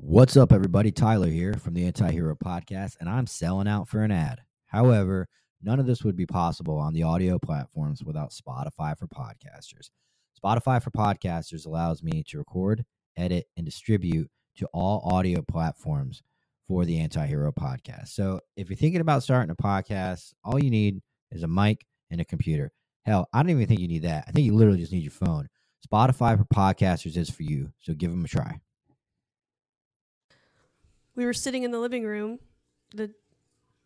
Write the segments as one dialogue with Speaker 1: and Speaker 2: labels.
Speaker 1: What's up, everybody? Tyler here from the Anti Hero Podcast, and I'm selling out for an ad. However, none of this would be possible on the audio platforms without Spotify for podcasters. Spotify for podcasters allows me to record, edit, and distribute to all audio platforms for the Anti Hero Podcast. So if you're thinking about starting a podcast, all you need is a mic and a computer. Hell, I don't even think you need that. I think you literally just need your phone. Spotify for podcasters is for you, so give them a try.
Speaker 2: We were sitting in the living room. The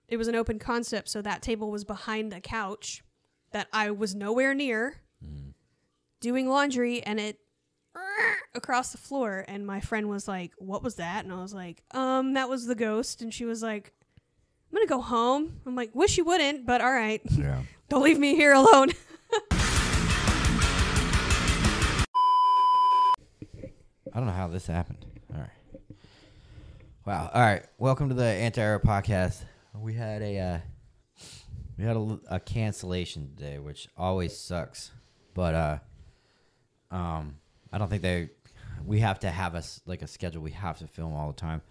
Speaker 2: it was an open concept, so that table was behind a couch that I was nowhere near
Speaker 1: Mm.
Speaker 2: doing laundry and it across the floor and my friend was like, "What was that?" And I was like, "Um, that was the ghost." And she was like, "I'm going to go home." I'm like, "Wish you wouldn't, but all right.
Speaker 1: Yeah.
Speaker 2: Don't leave me here alone."
Speaker 1: I don't know how this happened. All right. Wow. All right. Welcome to the Anti-Hero Podcast. We had a uh, we had a, a cancellation today, which always sucks. But uh, um, I don't think they. We have to have us like a schedule. We have to film all the time.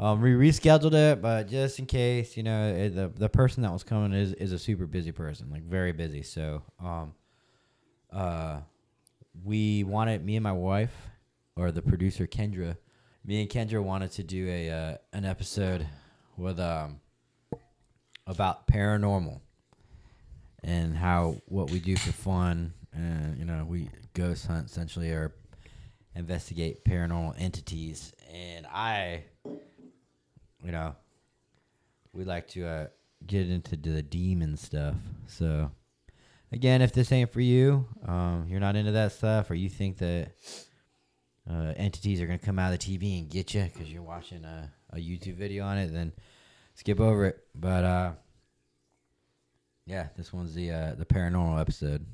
Speaker 1: Um, we rescheduled it, but just in case, you know, it, the the person that was coming is is a super busy person, like very busy. So, um, uh, we wanted me and my wife, or the producer Kendra, me and Kendra wanted to do a uh, an episode with um about paranormal and how what we do for fun, and you know, we ghost hunt essentially or investigate paranormal entities, and I, you know, we like to uh, get into the demon stuff, so. Again, if this ain't for you, um, you're not into that stuff, or you think that uh, entities are going to come out of the TV and get you because you're watching a, a YouTube video on it, then skip over it. But uh, yeah, this one's the uh, the paranormal episode.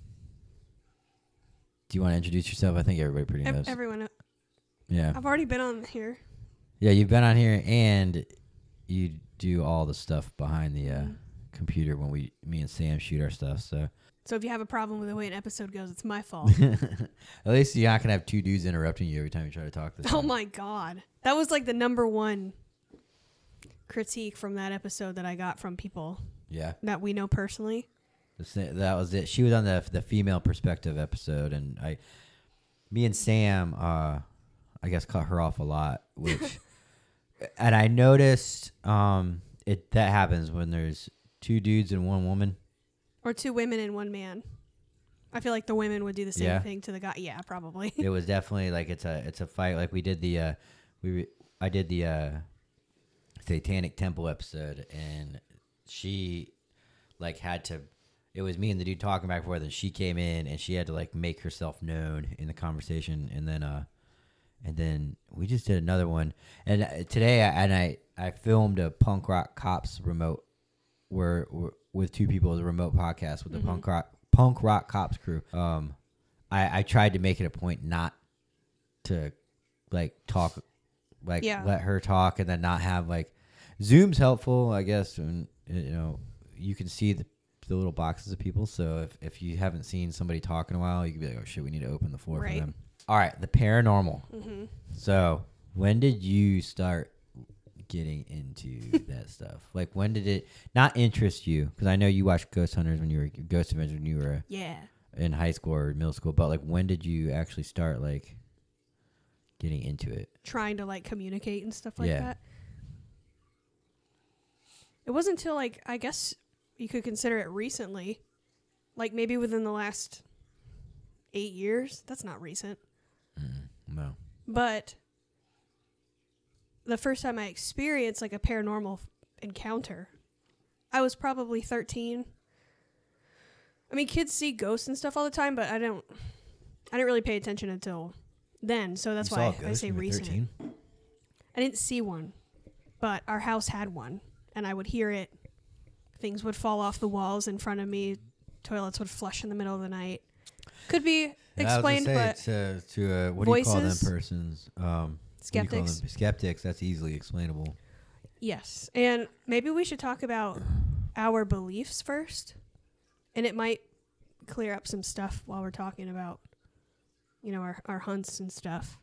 Speaker 1: Do you want to introduce yourself? I think everybody pretty knows.
Speaker 2: Everyone
Speaker 1: yeah,
Speaker 2: I've already been on here.
Speaker 1: yeah, you've been on here and you do all the stuff behind the uh,
Speaker 2: Mhm.
Speaker 1: Computer when we, me and Sam shoot our stuff. So
Speaker 2: So if you have a problem with the way an episode goes, it's my fault.
Speaker 1: at least you're not gonna have two dudes interrupting you every time you try to talk. This
Speaker 2: Oh my god. That was like the number one critique from that episode that I got from people
Speaker 1: Yeah.
Speaker 2: that we know personally.
Speaker 1: That was it. She was on the the female perspective episode, and I, me and Sam, uh, I guess cut her off a lot. Which, and I noticed, um, it that happens when there's two dudes and one woman.
Speaker 2: Or two women and one man. I feel like the women would do the same
Speaker 1: Yeah.
Speaker 2: thing to the guy. Yeah, probably.
Speaker 1: it was definitely like it's a it's a fight. Like we did the uh, we re- I did the uh, Satanic Temple episode, and she like had to. It was me and the dude talking back and forth, and she came in and she had to like make herself known in the conversation, and then uh, and then we just did another one. And uh, today, I, and I I filmed a punk rock cops remote, where, where with two people, a remote podcast with the
Speaker 2: Mhm.
Speaker 1: punk rock punk rock cops crew. Um, I I tried to make it a point not to like talk, like
Speaker 2: Yeah.
Speaker 1: let her talk, and then not have like Zoom's helpful, I guess, and you know you can see the the little boxes of people. So if, if you haven't seen somebody talk in a while, you can be like, oh shit, we need to open the floor
Speaker 2: Right.
Speaker 1: for them. All right, the paranormal.
Speaker 2: hmm
Speaker 1: So when did you start getting into that stuff? Like when did it not interest you? Because I know you watched Ghost Hunters when you were Ghost Adventures when you were
Speaker 2: Yeah.
Speaker 1: in high school or middle school, but like when did you actually start like getting into it?
Speaker 2: Trying to like communicate and stuff like
Speaker 1: Yeah.
Speaker 2: that. It wasn't until like I guess you could consider it recently. Like maybe within the last eight years. That's not recent.
Speaker 1: Mm, no.
Speaker 2: But the first time I experienced like a paranormal f- encounter, I was probably 13. I mean, kids see ghosts and stuff all the time, but I don't I didn't really pay attention until then, so that's
Speaker 1: You
Speaker 2: why I,
Speaker 1: I
Speaker 2: say
Speaker 1: when you were
Speaker 2: recent.
Speaker 1: 13?
Speaker 2: I didn't see one, but our house had one, and I would hear it. Things would fall off the walls in front of me. Toilets would flush in the middle of the night. Could be
Speaker 1: Yeah, I was
Speaker 2: explained,
Speaker 1: say,
Speaker 2: but
Speaker 1: to, to uh, what do you call them persons? Um, what you call
Speaker 2: skeptics.
Speaker 1: Skeptics. That's easily explainable.
Speaker 2: Yes. And maybe we should talk about our beliefs first. And it might clear up some stuff while we're talking about, you know, our, our hunts and stuff.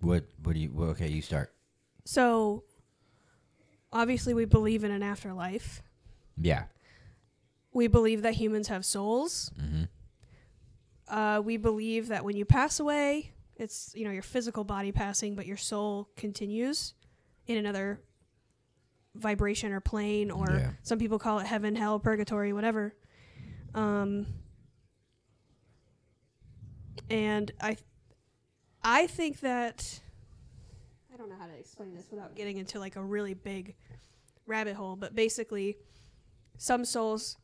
Speaker 1: What? What do you? Well, okay, you start.
Speaker 2: So obviously we believe in an afterlife.
Speaker 1: Yeah.
Speaker 2: We believe that humans have souls.
Speaker 1: Mm-hmm.
Speaker 2: Uh, we believe that when you pass away, it's you know your physical body passing, but your soul continues in another vibration or plane, or
Speaker 1: Yeah.
Speaker 2: some people call it heaven, hell, purgatory, whatever. Um, and I, I think that I don't know how to explain this without getting into like a really big rabbit hole, but basically, some souls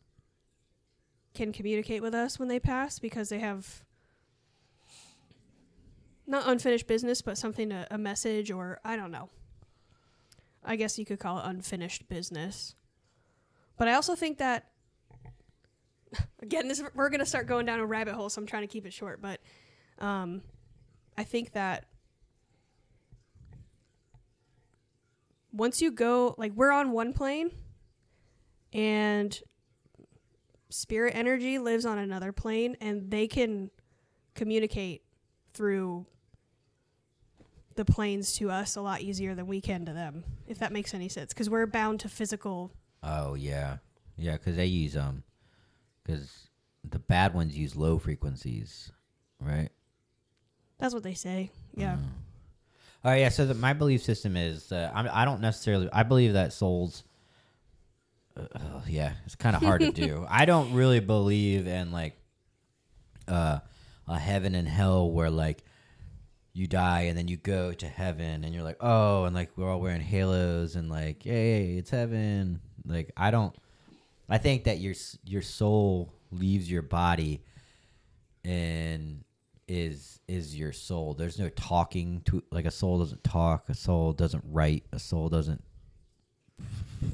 Speaker 2: can communicate with us when they pass because they have not unfinished business, but something to, a message or I don't know. I guess you could call it unfinished business. But I also think that again, this we're gonna start going down a rabbit hole, so I'm trying to keep it short. But um, I think that once you go, like we're on one plane, and spirit energy lives on another plane, and they can communicate through the planes to us a lot easier than we can to them, if that makes any sense. Because we're bound to physical.
Speaker 1: Oh yeah, yeah. Because they use um, because the bad ones use low frequencies, right?
Speaker 2: That's what they say. Yeah.
Speaker 1: Oh yeah. So the, my belief system is uh, I'm, I don't necessarily. I believe that souls. Uh, oh, yeah, it's kind of hard to do. I don't really believe in like uh, a heaven and hell where like you die and then you go to heaven and you're like oh and like we're all wearing halos and like yay it's heaven. Like I don't. I think that your your soul leaves your body and is is your soul. There's no talking to like a soul doesn't talk, a soul doesn't write, a soul doesn't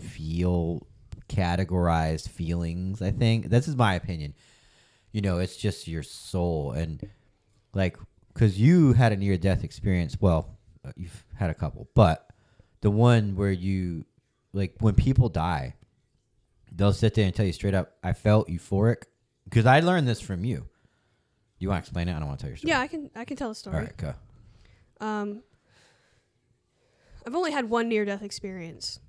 Speaker 1: feel categorized feelings. I think this is my opinion. You know, it's just your soul and like cuz you had a near death experience. Well, uh, you've had a couple, but the one where you like when people die, they'll sit there and tell you straight up, "I felt euphoric." Because I learned this from you. You want to explain it? I don't want to tell your story.
Speaker 2: Yeah, I can I can tell a story.
Speaker 1: right, go.
Speaker 2: Um, I've only had one near death experience.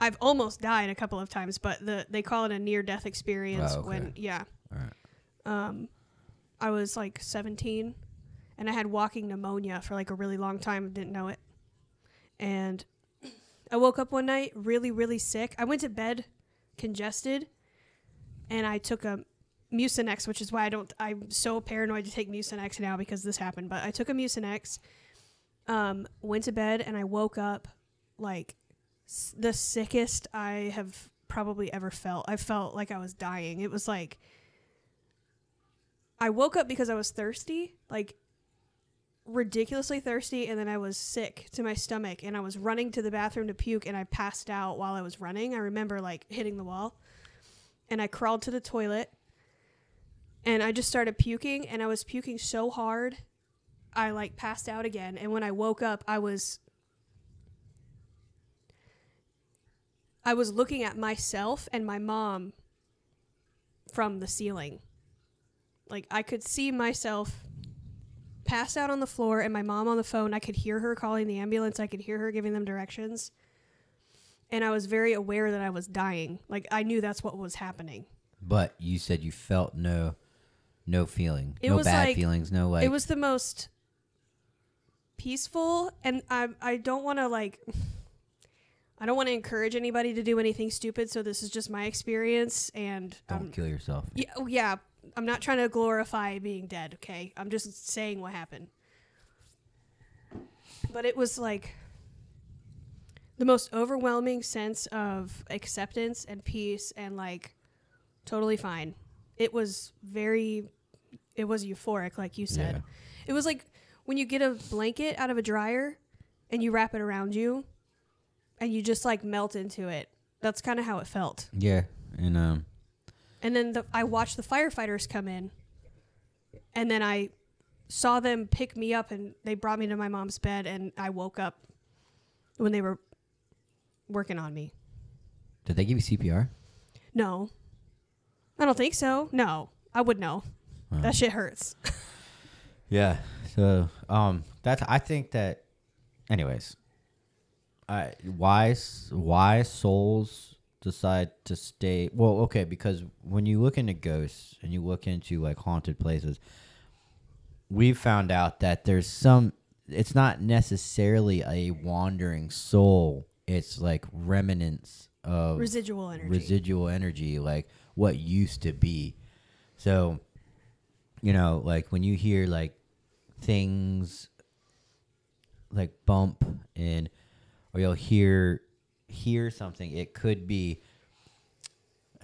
Speaker 2: I've almost died a couple of times, but the they call it a near death experience
Speaker 1: Oh, okay.
Speaker 2: when yeah.
Speaker 1: All right.
Speaker 2: Um, I was like 17, and I had walking pneumonia for like a really long time. Didn't know it, and I woke up one night really really sick. I went to bed congested, and I took a Mucinex, which is why I don't. I'm so paranoid to take Mucinex now because this happened. But I took a Mucinex, um, went to bed, and I woke up like s- the sickest I have probably ever felt. I felt like I was dying. It was like I woke up because I was thirsty, like ridiculously thirsty, and then I was sick to my stomach, and I was running to the bathroom to puke, and I passed out while I was running. I remember like hitting the wall, and I crawled to the toilet, and I just started puking, and I was puking so hard, I like passed out again, and when I woke up, I was. I was looking at myself and my mom from the ceiling. Like I could see myself passed out on the floor and my mom on the phone. I could hear her calling the ambulance. I could hear her giving them directions. And I was very aware that I was dying. Like I knew that's what was happening.
Speaker 1: But you said you felt no, no feeling,
Speaker 2: It
Speaker 1: no bad
Speaker 2: like-
Speaker 1: feelings, no like.
Speaker 2: it was the most peaceful and I I don't want to like I don't want to encourage anybody to do anything stupid, so this is just my experience and
Speaker 1: don't
Speaker 2: um,
Speaker 1: kill yourself.
Speaker 2: Yeah, oh, yeah. I'm not trying to glorify being dead, okay? I'm just saying what happened. But it was like the most overwhelming sense of acceptance and peace and like totally fine. It was very it was euphoric like you said.
Speaker 1: Yeah.
Speaker 2: It was like when you get a blanket out of a dryer and you wrap it around you and you just like melt into it. That's kind of how it felt.
Speaker 1: Yeah, and um,
Speaker 2: And then the, I watched the firefighters come in. And then I saw them pick me up and they brought me to my mom's bed and I woke up when they were working on me.
Speaker 1: did they give you CPR?
Speaker 2: No. I don't think so. No. I would know.
Speaker 1: Oh.
Speaker 2: That shit hurts.
Speaker 1: Yeah. So um, that's I think that. Anyways, I why why souls decide to stay well okay because when you look into ghosts and you look into like haunted places we've found out that there's some it's not necessarily a wandering soul it's like remnants of
Speaker 2: Residual energy.
Speaker 1: residual energy, like what used to be. So, you know, like when you hear like things like bump and or you'll hear hear something, it could be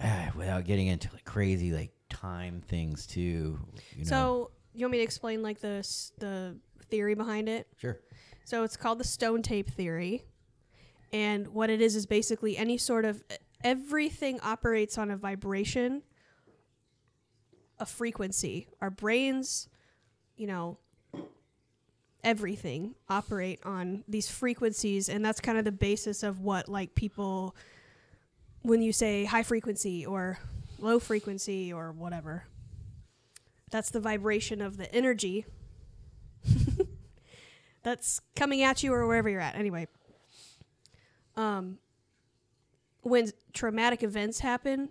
Speaker 1: ah, without getting into like crazy like time things too. You know?
Speaker 2: So you want me to explain like the s- the theory behind it?
Speaker 1: sure.
Speaker 2: So it's called the stone tape theory. And what it is is basically any sort of everything operates on a vibration, a frequency. Our brains, you know, everything operate on these frequencies and that's kind of the basis of what like people when you say high frequency or low frequency or whatever. That's the vibration of the energy that's coming at you or wherever you're at. Anyway, um, when traumatic events happen,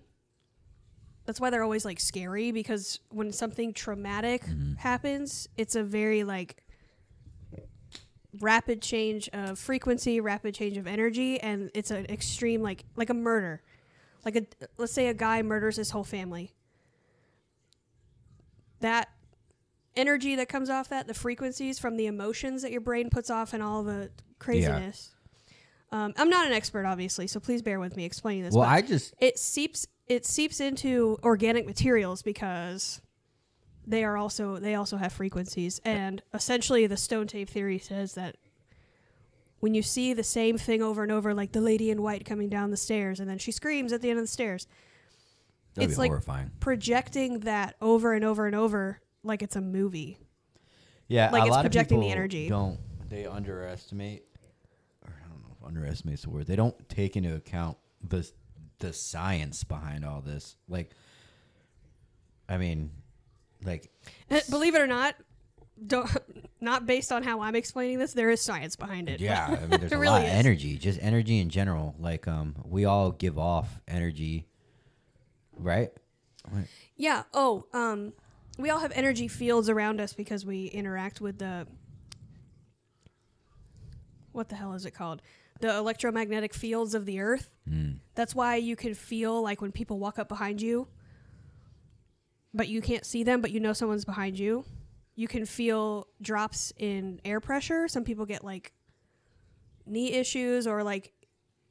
Speaker 2: that's why they're always like scary because when something traumatic happens, it's a very like rapid change of frequency, rapid change of energy, and it's an extreme like like a murder. Like a let's say a guy murders his whole family. That energy that comes off that, the frequencies from the emotions that your brain puts off and all the craziness. Um, I'm not an expert, obviously, so please bear with me explaining this.
Speaker 1: Well,
Speaker 2: but
Speaker 1: I just
Speaker 2: it seeps it seeps into organic materials because they are also they also have frequencies, and essentially the stone tape theory says that when you see the same thing over and over, like the lady in white coming down the stairs, and then she screams at the end of the stairs,
Speaker 1: that'd
Speaker 2: it's
Speaker 1: be
Speaker 2: like-
Speaker 1: horrifying.
Speaker 2: projecting that over and over and over like it's a movie.
Speaker 1: Yeah,
Speaker 2: Like
Speaker 1: a
Speaker 2: it's
Speaker 1: lot of
Speaker 2: projecting the
Speaker 1: people
Speaker 2: energy.
Speaker 1: Don't they underestimate? Or I don't know if underestimate's the word. They don't take into account the the science behind all this. Like, I mean, like
Speaker 2: Eh, Believe it or not, don't not based on how I'm explaining this. There is science behind it.
Speaker 1: yeah, I mean, there's a
Speaker 2: really
Speaker 1: lot of
Speaker 2: is.
Speaker 1: energy, just energy in general. Like, um, we all give off energy, right?
Speaker 2: Yeah. Oh, um, we all have energy fields around us because we interact with the. What the hell is it called? The electromagnetic fields of the Earth.
Speaker 1: Mm.
Speaker 2: That's why you can feel like when people walk up behind you, but you can't see them, but you know someone's behind you. You can feel drops in air pressure. Some people get like knee issues or like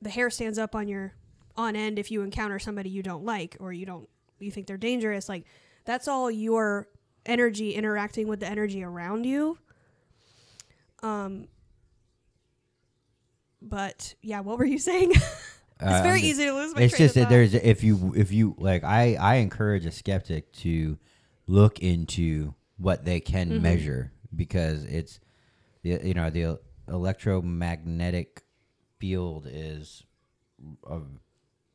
Speaker 2: the hair stands up on your on end if you encounter somebody you don't like or you don't you think they're dangerous. Like that's all your energy interacting with the energy around you. Um but yeah, what were you saying? It's very
Speaker 1: just-
Speaker 2: easy to lose my
Speaker 1: It's just that there's if you if you like I I encourage a skeptic to look into what they can
Speaker 2: Mhm.
Speaker 1: measure because it's the you know the electromagnetic field is a,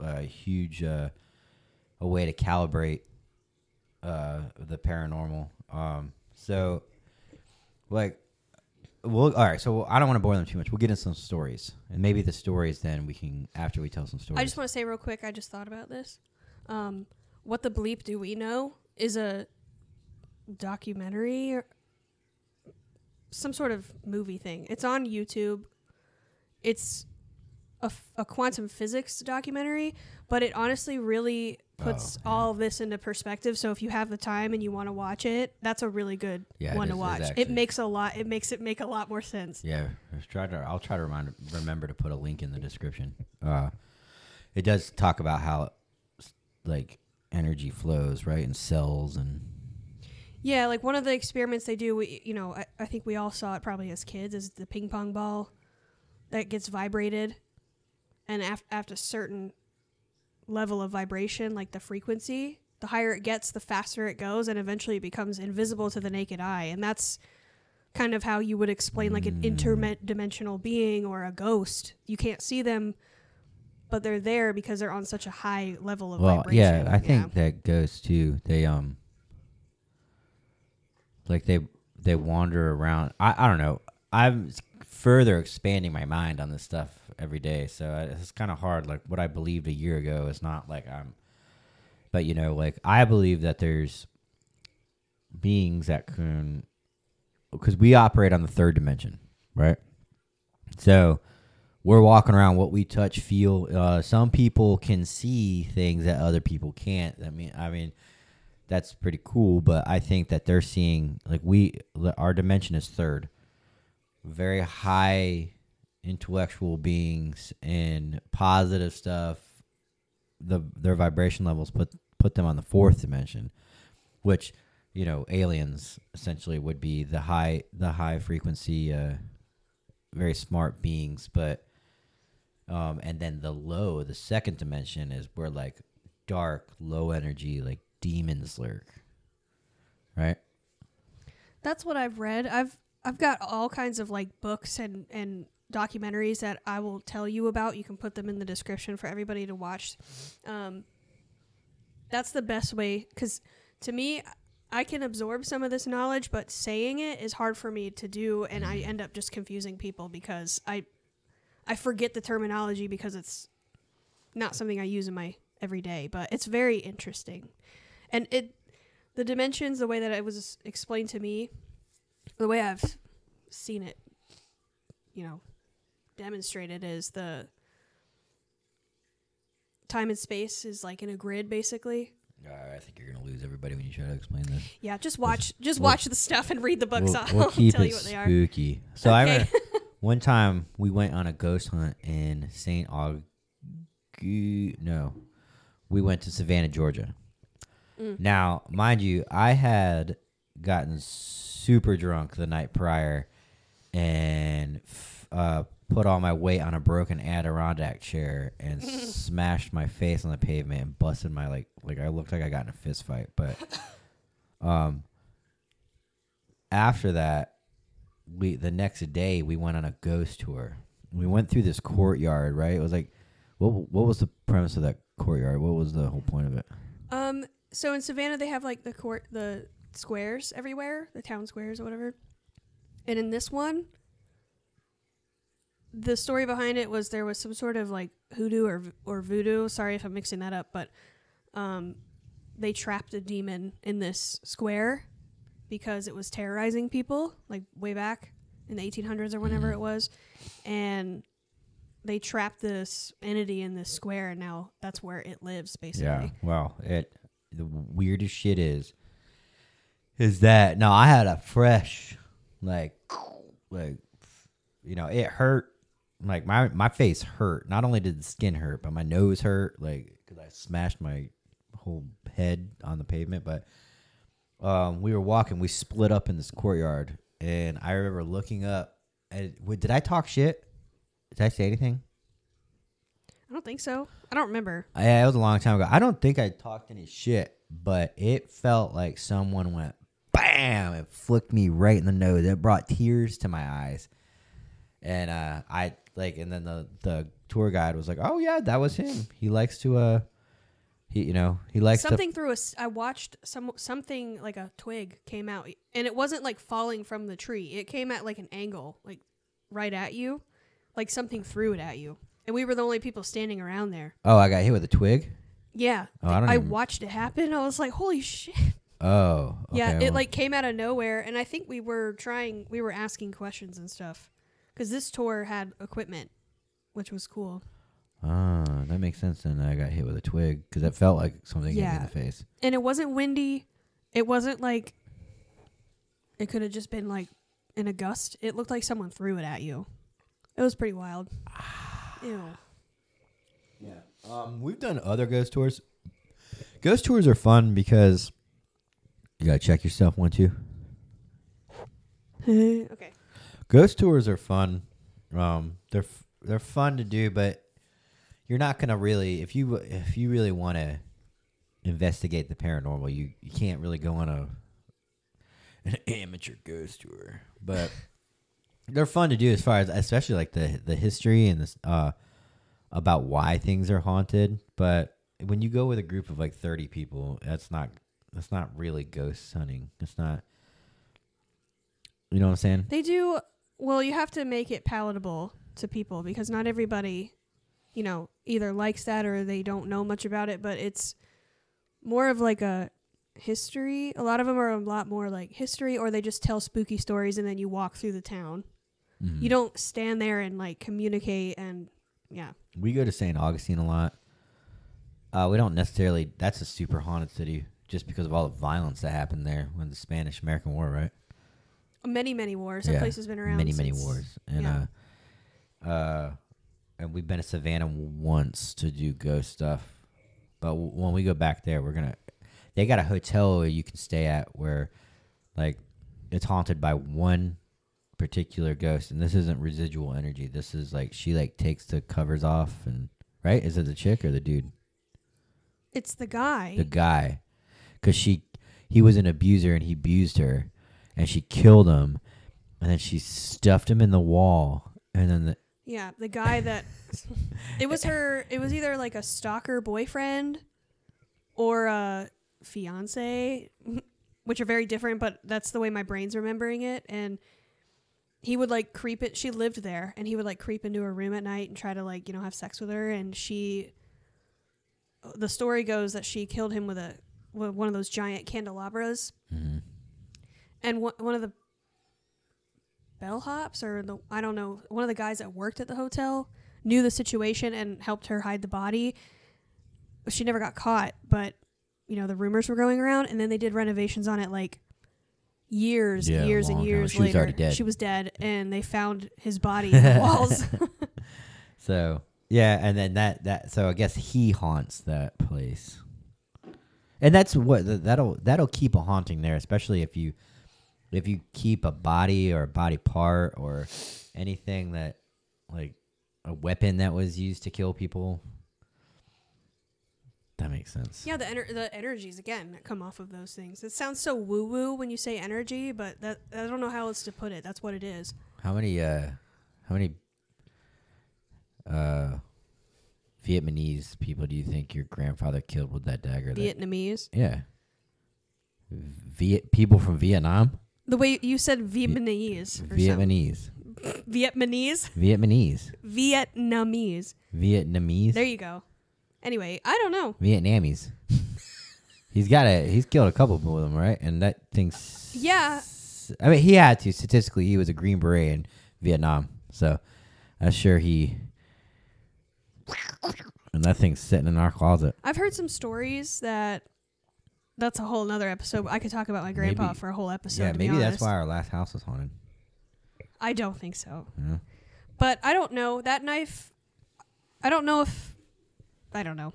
Speaker 1: a huge uh, a way to calibrate uh, the paranormal. Um, so like well, all right. So I don't want to bore them too much. We'll get into some stories, and maybe the stories then we can after we tell some stories.
Speaker 2: I just want to say real quick. I just thought about this. Um, what the bleep do we know is a documentary or some sort of movie thing. It's on YouTube. It's a, f- a quantum physics documentary, but it honestly really puts
Speaker 1: Oh, yeah.
Speaker 2: all of this into perspective. So if you have the time and you want to watch it, that's a really good
Speaker 1: Yeah,
Speaker 2: one
Speaker 1: is-
Speaker 2: to
Speaker 1: it
Speaker 2: watch. It
Speaker 1: actually.
Speaker 2: makes a lot. It makes it make a lot more sense.
Speaker 1: Yeah, try to. I'll try to remind, remember to put a link in the description. Uh, it does talk about how like energy flows right in cells and
Speaker 2: Yeah, like one of the experiments they do, we, you know, I, I think we all saw it probably as kids, is the ping pong ball that gets vibrated. And af- after a certain level of vibration, like the frequency, the higher it gets, the faster it goes, and eventually it becomes invisible to the naked eye. And that's kind of how you would explain like an
Speaker 1: Mm.
Speaker 2: interdimensional being or a ghost. You can't see them, but they're there because they're on such a high level of
Speaker 1: well,
Speaker 2: vibration.
Speaker 1: yeah, I think that goes too. They um, like they they wander around. I I don't know. I'm further expanding my mind on this stuff every day. So it's kind of hard. Like what I believed a year ago is not like I'm. But you know, like I believe that there's beings that can, because we operate on the third dimension, right? So we're walking around what we touch, feel. Uh, some people can see things that other people can't. I mean, I mean, that's pretty cool. But I think that they're seeing like we, our dimension is third, very high intellectual beings and positive stuff. The their vibration levels put put them on the fourth dimension, which you know aliens essentially would be the high the high frequency, uh, very smart beings, but um, and then the low, the second dimension is where like dark, low energy, like demons lurk. Right?
Speaker 2: That's what I've read. I've I've got all kinds of like books and and documentaries that I will tell you about. You can put them in the description for everybody to watch. Um, that's the best way because to me, I can absorb some of this knowledge, but saying it is hard for me to do, and I end up just confusing people because I I forget the terminology because it's not something I use in my everyday. But it's very interesting, and it the dimensions, the way that it was explained to me, the way I've seen it, you know, demonstrated is the time and space is like in a grid, basically.
Speaker 1: I think you're gonna lose everybody when you try to explain this.
Speaker 2: Yeah, just watch, just
Speaker 1: we'll-
Speaker 2: watch the stuff and read the books.
Speaker 1: we'll,
Speaker 2: I'll
Speaker 1: we'll keep
Speaker 2: tell
Speaker 1: it
Speaker 2: you what they are.
Speaker 1: spooky. So I remember one time we went on a ghost hunt in Saint Aug. No, we went to Savannah, Georgia.
Speaker 2: Mm.
Speaker 1: Now, mind you, I had gotten super drunk the night prior and f- uh, put all my weight on a broken Adirondack chair and smashed my face on the pavement and busted my like like I looked like I got in a fist fight. But um, after that, we the next day we went on a ghost tour. We went through this courtyard. Right? It was like, what what was the premise of that courtyard? What was the whole point of it?
Speaker 2: Um, so in Savannah they have like the court, the squares everywhere, the town squares or whatever. And in this one, the story behind it was there was some sort of like hoodoo or or voodoo. Sorry if I'm mixing that up, but um, they trapped a demon in this square because it was terrorizing people, like way back in the 1800s or whenever
Speaker 1: Mhm.
Speaker 2: it was, and they trapped this entity in this square, and now that's where it lives, basically.
Speaker 1: Yeah. Well, it the weirdest shit is is that no, I had a fresh like like you know it hurt like my my face hurt. Not only did the skin hurt, but my nose hurt like because I smashed my whole head on the pavement. But um, we were walking, we split up in this courtyard, and I remember looking up. And did I talk shit? Did I say anything?
Speaker 2: I don't think so. I don't remember.
Speaker 1: Yeah, it was a long time ago. I don't think I talked any shit, but it felt like someone went bam it flicked me right in the nose. It brought tears to my eyes. And uh I like and then the the tour guide was like, "Oh yeah, that was him. He likes to uh he you know, he likes
Speaker 2: something through a. I watched some something like a twig came out, and it wasn't like falling from the tree. It came at like an angle, like right at you, like something threw it at you. And we were the only people standing around there.
Speaker 1: Oh, I got hit with a twig?
Speaker 2: Yeah,
Speaker 1: Oh, I
Speaker 2: I
Speaker 1: even-
Speaker 2: watched it happen. I was like, "Holy shit!"
Speaker 1: Oh.
Speaker 2: yeah, it
Speaker 1: well,
Speaker 2: like came out of nowhere, and I think we were trying, we were asking questions and stuff, because this tour had equipment, which was cool.
Speaker 1: Ah, that makes sense then. I got hit with a twig cuz it felt like something hit me in the face.
Speaker 2: and it wasn't windy. It wasn't like it could have just been like in a gust. It looked like someone threw it at you. It was pretty wild. Ew.
Speaker 1: Yeah. Um, we've done other ghost tours. Ghost tours are fun because you gotta check yourself once you.
Speaker 2: okay.
Speaker 1: Ghost tours are fun. Um, they're f- they're fun to do, but you're not gonna really if you if you really want to investigate the paranormal, you you can't really go on a an amateur ghost tour. But they're fun to do as far as especially like the the history and this uh about why things are haunted. But when you go with a group of like thirty people, that's not that's not really ghost hunting. It's not. You know what I'm saying?
Speaker 2: They do Well, you have to make it palatable to people because not everybody, you know, either likes that or they don't know much about it, but it's more of like a history. A lot of them are a lot more like history or they just tell spooky stories and then you walk through the town.
Speaker 1: Mhm.
Speaker 2: You don't stand there and like communicate and yeah.
Speaker 1: We go to St. Augustine a lot. Uh, we don't necessarily. That's a super haunted city, just because of all the violence that happened there when the Spanish American War, right?
Speaker 2: Many, many wars. That
Speaker 1: Yeah,
Speaker 2: place has been around
Speaker 1: many, many wars, and
Speaker 2: yeah.
Speaker 1: uh, uh, and we've been to Savannah once to do ghost stuff. But w- when we go back there, we're gonna. They got a hotel you can stay at where, like, it's haunted by one particular ghost, and this isn't residual energy. This is like she like takes the covers off, and right? Is it the chick or the dude?
Speaker 2: It's the guy.
Speaker 1: the guy because she he was an abuser and he abused her and she killed him and then she stuffed him in the wall and then the,
Speaker 2: Yeah, the guy that it was her. It was either like a stalker boyfriend or a fiance, which are very different. But that's the way my brain's remembering it. And he would like creep it. She lived there, and he would like creep into her room at night and try to like you know have sex with her. And she, the story goes that she killed him with a one of those giant candelabras.
Speaker 1: Mhm.
Speaker 2: And one one of the bellhops or the I don't know one of the guys that worked at the hotel knew the situation and helped her hide the body. She never got caught, but you know the rumors were going around, and then they did renovations on it like years,
Speaker 1: Yeah,
Speaker 2: years, and
Speaker 1: time.
Speaker 2: years
Speaker 1: She was
Speaker 2: later.
Speaker 1: already dead.
Speaker 2: She was dead, and they found his body in the walls.
Speaker 1: so yeah and then that that so i guess he haunts that place and that's what that'll that'll keep a haunting there especially if you if you keep a body or a body part or anything that like a weapon that was used to kill people that makes sense
Speaker 2: yeah, the ener- the energies again that come off of those things. It sounds so woo woo when you say energy, but that I don't know how else to put it. That's what it is.
Speaker 1: How many uh how many uh Vietnamese people do you think your grandfather killed with that dagger? that-
Speaker 2: Vietnamese.
Speaker 1: yeah. Viet people from Vietnam?
Speaker 2: The way you said Vietnamese. or something.
Speaker 1: Vietnamese.
Speaker 2: Vietnamese.
Speaker 1: Vietnamese.
Speaker 2: Vietnamese.
Speaker 1: Vietnamese.
Speaker 2: There you go. Anyway, I don't know.
Speaker 1: Vietnamese. he's got a he's killed a couple with them, right? And that thing's
Speaker 2: Yeah.
Speaker 1: I mean he had to statistically he was a green beret in Vietnam. So I'm sure he and that thing's sitting in our closet.
Speaker 2: I've heard some stories that that's a whole nother episode. I could talk about my grandpa
Speaker 1: Maybe-
Speaker 2: for a whole episode.
Speaker 1: yeah,
Speaker 2: to be
Speaker 1: maybe that's
Speaker 2: honest.
Speaker 1: why our last house was haunted.
Speaker 2: I don't think so.
Speaker 1: Yeah.
Speaker 2: But I don't know. That knife I don't know if I don't know.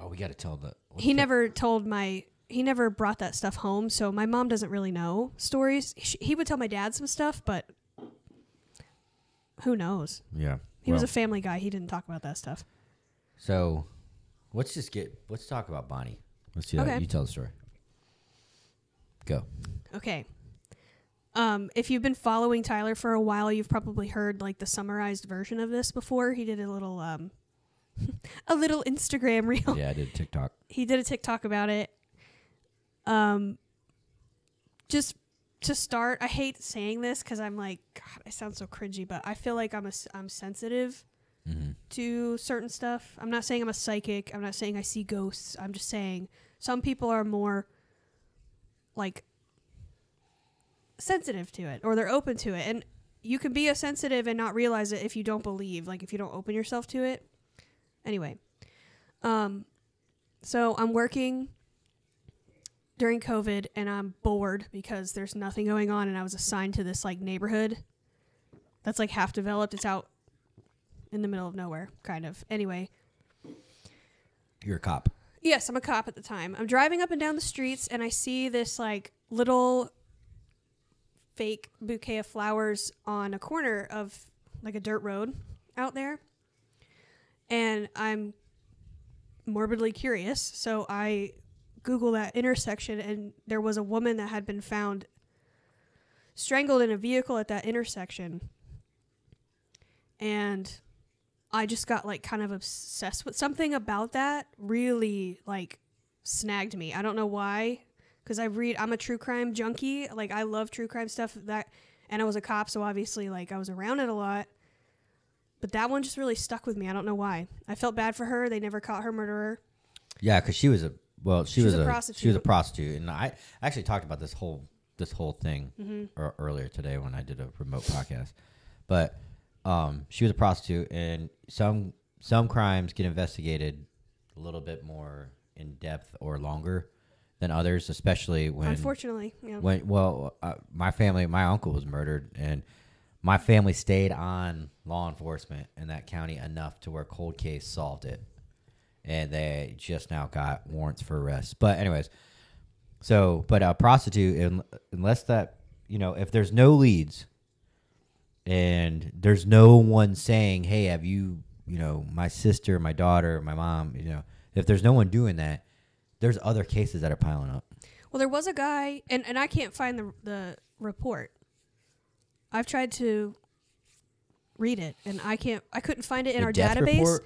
Speaker 1: Oh, we got to tell the.
Speaker 2: he never told my he never brought that stuff home, so my mom doesn't really know stories. He would tell my dad some stuff, but who knows?
Speaker 1: Yeah.
Speaker 2: He was a family guy. He didn't talk about that stuff.
Speaker 1: so. Let's just get. Let's talk about Bonnie. Let's do that.
Speaker 2: Okay.
Speaker 1: You tell the story. Go.
Speaker 2: Okay. Um, if you've been following Tyler for a while, you've probably heard like the summarized version of this before. He did a little um a little Instagram reel.
Speaker 1: yeah, I did TikTok.
Speaker 2: He did a TikTok about it. Um just to start, I hate saying this cuz I'm like god, I sound so cringy, but I feel like I'm a I'm sensitive
Speaker 1: Mm-hmm.
Speaker 2: to certain stuff. I'm not saying I'm a psychic. I'm not saying I see ghosts. I'm just saying some people are more like sensitive to it or they're open to it. And you can be a sensitive and not realize it if you don't believe, like if you don't open yourself to it. Anyway, um so I'm working during COVID and I'm bored because there's nothing going on and I was assigned to this like neighborhood that's like half developed. It's out in the middle of nowhere, kind of. Anyway,
Speaker 1: You're a cop.
Speaker 2: yes, I'm a cop at the time. I'm driving up and down the streets and I see this like little fake bouquet of flowers on a corner of like a dirt road out there. And I'm morbidly curious, so I Google that intersection and there was a woman that had been found strangled in a vehicle at that intersection. And I just got like kind of obsessed with something about that really like snagged me. I don't know why cuz I read I'm a true crime junkie. Like I love true crime stuff that and I was a cop, so obviously like I was around it a lot. But that one just really stuck with me. I don't know why. I felt bad for her. They never caught her murderer.
Speaker 1: Yeah, because she was a well, she,
Speaker 2: She
Speaker 1: was,
Speaker 2: was a
Speaker 1: a, she was a
Speaker 2: prostitute.
Speaker 1: prostitute, and I actually talked about this whole this whole thing
Speaker 2: Mm-hmm.
Speaker 1: ear- earlier today when I did a remote podcast. But um, she was a prostitute, and some some crimes get investigated a little bit more in depth or longer than others, especially when
Speaker 2: Unfortunately, yeah.
Speaker 1: when well, uh, my family, my uncle was murdered, and my family stayed on law enforcement in that county enough to where cold case solved it, and they just now got warrants for arrest. But anyways, so but a prostitute, un- unless that you know, if there's no leads, and there's no one saying, "Hey, have you?" You know, my sister, my daughter, my mom. You know, if there's no one doing that, there's other cases that are piling up.
Speaker 2: Well, there was a guy, and, and I can't find the the report. I've tried to read it, and I can't. I couldn't find it in
Speaker 1: The
Speaker 2: our database.
Speaker 1: report?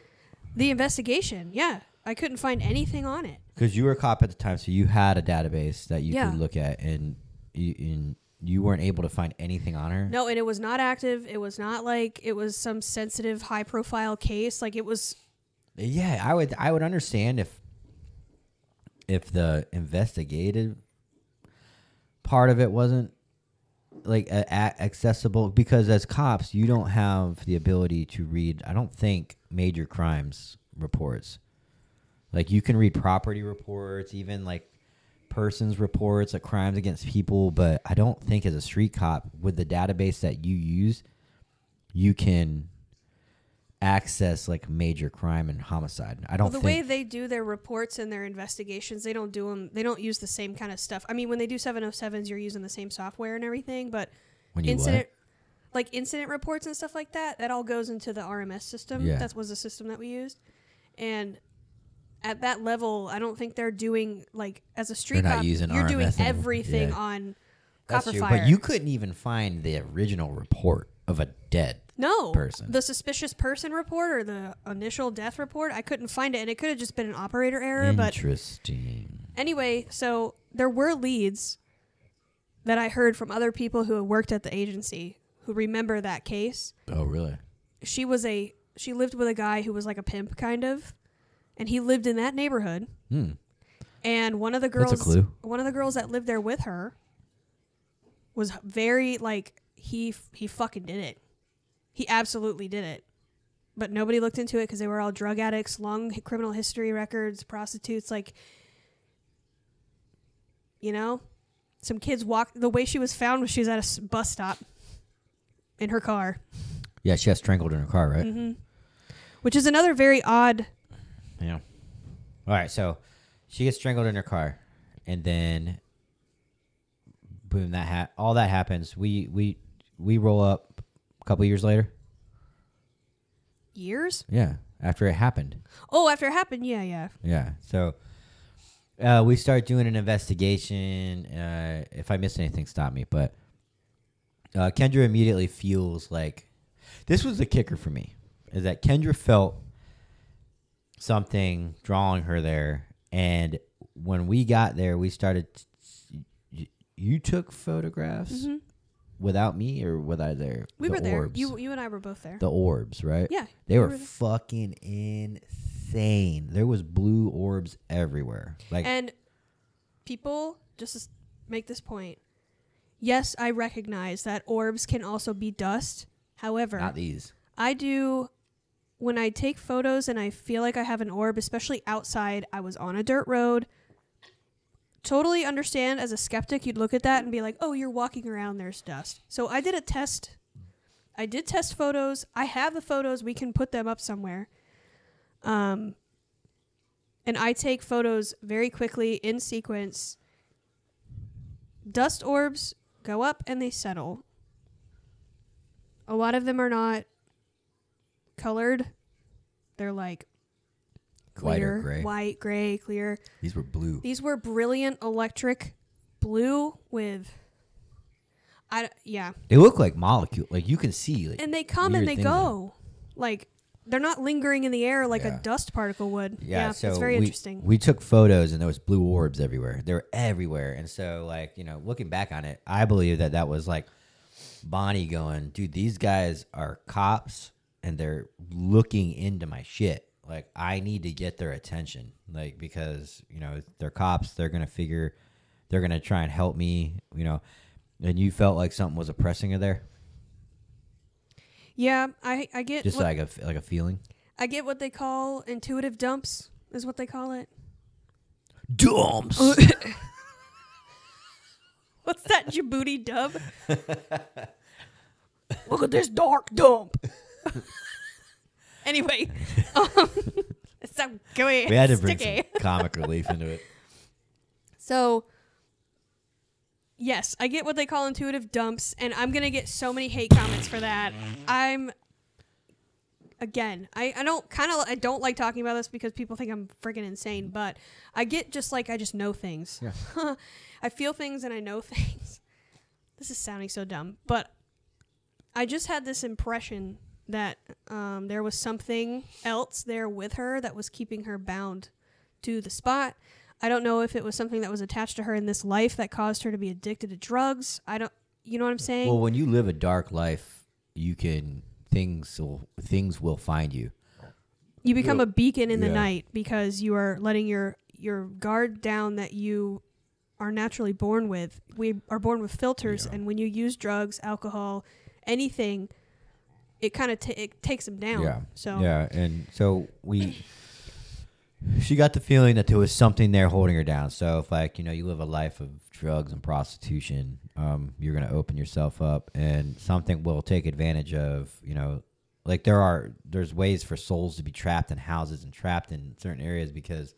Speaker 2: The investigation, yeah, I couldn't find anything on it.
Speaker 1: Because you were a cop at the time, so you had a database that you
Speaker 2: Yeah.
Speaker 1: could look at, and you, and you weren't able to find anything on her.
Speaker 2: No, and it was not active. It was not like it was some sensitive, high profile case. Like it was.
Speaker 1: Yeah, I would I would understand if if the investigative part of it wasn't like uh, a- accessible because as cops you don't have the ability to read I don't think major crimes reports. Like you can read property reports, even like persons reports of crimes against people, but I don't think as a street cop with the database that you use you can access like major crime and homicide. I don't
Speaker 2: Well, the
Speaker 1: think
Speaker 2: way they do their reports and their investigations, they don't do them. They don't use the same kind of stuff. I mean, when they do 707s, you're using the same software and everything, but
Speaker 1: when you
Speaker 2: incident
Speaker 1: what?
Speaker 2: like incident reports and stuff like that that all goes into the rms system
Speaker 1: Yeah.
Speaker 2: that was the system that we used and at that level i don't think they're doing like as a street cop you're doing
Speaker 1: RMS anymore.
Speaker 2: everything
Speaker 1: Yeah.
Speaker 2: on
Speaker 1: That's
Speaker 2: copper
Speaker 1: true,
Speaker 2: fire
Speaker 1: but you couldn't even find the original report of a dead.
Speaker 2: No
Speaker 1: person.
Speaker 2: the suspicious person report or the initial death report i couldn't find it and it could have just been an operator error but
Speaker 1: Interesting.
Speaker 2: anyway so there were leads that i heard from other people who had worked at the agency who remember that case
Speaker 1: Oh, really?
Speaker 2: she was a she lived with a guy who was like a pimp kind of and he lived in that neighborhood
Speaker 1: Hmm.
Speaker 2: and one of the girls one of the girls that lived there with her was very like he he fucking did it he absolutely did it but nobody looked into it because they were all drug addicts long criminal history records prostitutes like you know some kids walked the way she was found was she was at a bus stop in her car
Speaker 1: Yeah, she got strangled in her car, right?
Speaker 2: Mm-hmm. Which is another very odd.
Speaker 1: Yeah. All right, so she gets strangled in her car, and then boom, that ha- all that happens. We we we roll up couple years later.
Speaker 2: Years?
Speaker 1: Yeah, after it happened.
Speaker 2: Oh, after it happened, yeah, yeah.
Speaker 1: Yeah. So uh, we start doing an investigation. Uh, if I miss anything, stop me. But uh, Kendra immediately feels like this was the kicker for me is that Kendra felt something drawing her there, and when we got there, we started. y- You took photographs
Speaker 2: hmm
Speaker 1: without me, or was I there?
Speaker 2: We
Speaker 1: The
Speaker 2: were there.
Speaker 1: orbs.
Speaker 2: You you and I were both there.
Speaker 1: the orbs, right?
Speaker 2: yeah,
Speaker 1: They were
Speaker 2: there.
Speaker 1: fucking insane. There was blue orbs everywhere. Like
Speaker 2: and people just to make this point. Yes, I recognize that orbs can also be dust. However,
Speaker 1: not these.
Speaker 2: I do when I take photos and I feel like I have an orb, especially outside. I was on a dirt road. Totally understand as a skeptic, you'd look at that and be like, "Oh, you're walking around. There's dust." So I did a test. I did test photos. I have the photos. We can put them up somewhere. Um, and I take photos very quickly in sequence. Dust orbs go up and they settle. A lot of them are not colored. They're like clear,
Speaker 1: gray?
Speaker 2: white, gray, clear.
Speaker 1: These were blue.
Speaker 2: These were brilliant electric blue with I yeah.
Speaker 1: They look like molecule. Like you can see. Like
Speaker 2: And they come and they go. Like they're not lingering in the air like
Speaker 1: Yeah.
Speaker 2: a dust particle would.
Speaker 1: Yeah, so
Speaker 2: it's very
Speaker 1: we,
Speaker 2: interesting.
Speaker 1: We took photos and there was blue orbs everywhere. They were everywhere, and so like you know, looking back on it, I believe that that was like Bonnie going, dude, these guys are cops and they're looking into my shit. Like I need to get their attention. Like because, you know, they're cops, they're gonna figure they're gonna try and help me, you know. And you felt like something was oppressing her there?
Speaker 2: Yeah, I I get
Speaker 1: Just
Speaker 2: what,
Speaker 1: like a like a feeling?
Speaker 2: I get what they call intuitive dumps is what they call it.
Speaker 1: Dumps.
Speaker 2: What's that Djibouti dub? Look at this dark dump. Anyway, um, so gooey.
Speaker 1: we had to bring
Speaker 2: sticky.
Speaker 1: some comic relief into it.
Speaker 2: So, yes, I get what they call intuitive dumps, and I'm gonna get so many hate comments for that. I'm again, I, I don't kind of I don't like talking about this because people think I'm freaking insane, but I get just like I just know things.
Speaker 1: Yeah.
Speaker 2: I feel things and I know things. This is sounding so dumb, but I just had this impression that um, there was something else there with her that was keeping her bound to the spot. I don't know if it was something that was attached to her in this life that caused her to be addicted to drugs. I don't, you know what I'm saying?
Speaker 1: Well, when you live a dark life, you can things will things will find you.
Speaker 2: you become
Speaker 1: Yeah.
Speaker 2: a beacon in the night because you are letting your your guard down that you are naturally born with. We are born with filters,
Speaker 1: Yeah.
Speaker 2: and when you use drugs, alcohol, anything, it kind of ta it takes them down.
Speaker 1: Yeah.
Speaker 2: So
Speaker 1: Yeah, and so we she got the feeling that there was something there holding her down. So if like, you know, you live a life of drugs and prostitution, um, you're gonna open yourself up and something will take advantage of, you know, like there are there's ways for souls to be trapped in houses and trapped in certain areas because,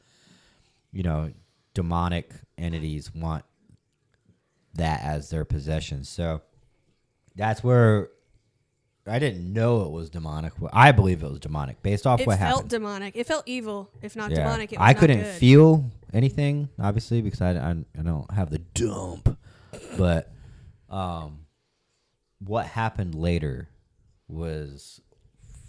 Speaker 1: you know, demonic entities want that as their possession. So that's where I didn't know it was demonic. I believe it was demonic based off
Speaker 2: it
Speaker 1: what happened.
Speaker 2: It felt demonic. It felt evil, if not
Speaker 1: Yeah.
Speaker 2: demonic. It was
Speaker 1: I couldn't
Speaker 2: good.
Speaker 1: feel anything, obviously, because I, I, I don't have the dump. But um, what happened later was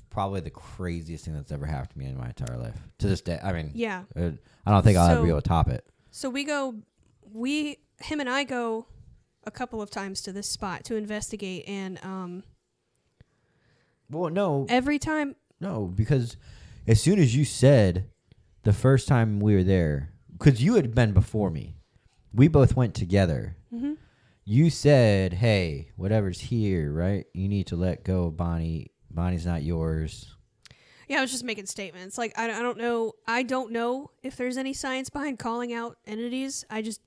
Speaker 1: probably the craziest thing that's ever happened to me in my entire life. To this day, I mean,
Speaker 2: Yeah.
Speaker 1: uh, I don't think I'll ever be able to top it.
Speaker 2: So we go, we, him and I go a couple of times to this spot to investigate, and um,
Speaker 1: Well, no,
Speaker 2: every time,
Speaker 1: No, because as soon as you said the first time we were there, because you had been before me, we both went together.
Speaker 2: Mhm.
Speaker 1: You said, "Hey, whatever's here, right? You need to let go of Bonnie. Bonnie's not yours."
Speaker 2: yeah, I was just making statements. Like I, I don't know, I don't know if there's any science behind calling out entities. I just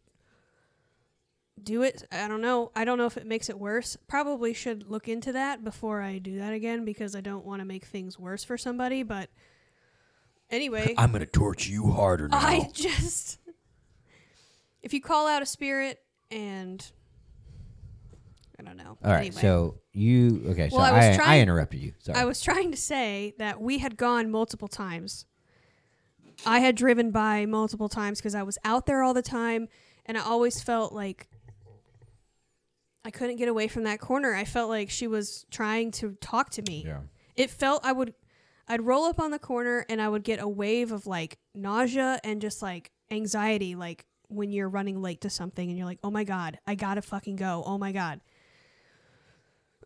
Speaker 2: do it. I don't know. I don't know if it makes it worse. Probably should look into that before I do that again because I don't want to make things worse for somebody. But anyway,
Speaker 1: I'm gonna torture you harder now.
Speaker 2: I just if you call out a spirit and I don't know.
Speaker 1: All right,
Speaker 2: Anyway,
Speaker 1: so you okay? So
Speaker 2: I was
Speaker 1: I, I, interrupted you. Sorry.
Speaker 2: I was trying to say that we had gone multiple times. I had driven by multiple times because I was out there all the time, and I always felt like I couldn't get away from that corner. I felt like she was trying to talk to me.
Speaker 1: yeah.
Speaker 2: It felt I would I'd roll up on the corner and I would get a wave of like nausea and just like anxiety like when you're running late to something and you're like, "Oh my god, I got to fucking go. Oh my god."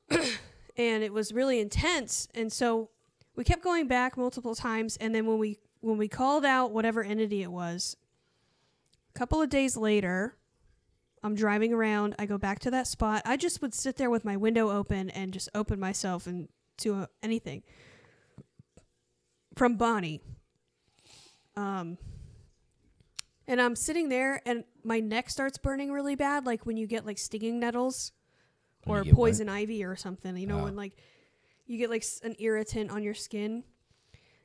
Speaker 2: and it was really intense and so we kept going back multiple times and then when we when we called out whatever entity it was a couple of days later I'm driving around. I go back to that spot. I just would sit there with my window open and just open myself and to uh, anything from Bonnie. Um, and I'm sitting there, and my neck starts burning really bad, like when you get like stinging nettles or
Speaker 1: what?
Speaker 2: poison ivy or something. You know,
Speaker 1: Oh.
Speaker 2: when like you get like an irritant on your skin.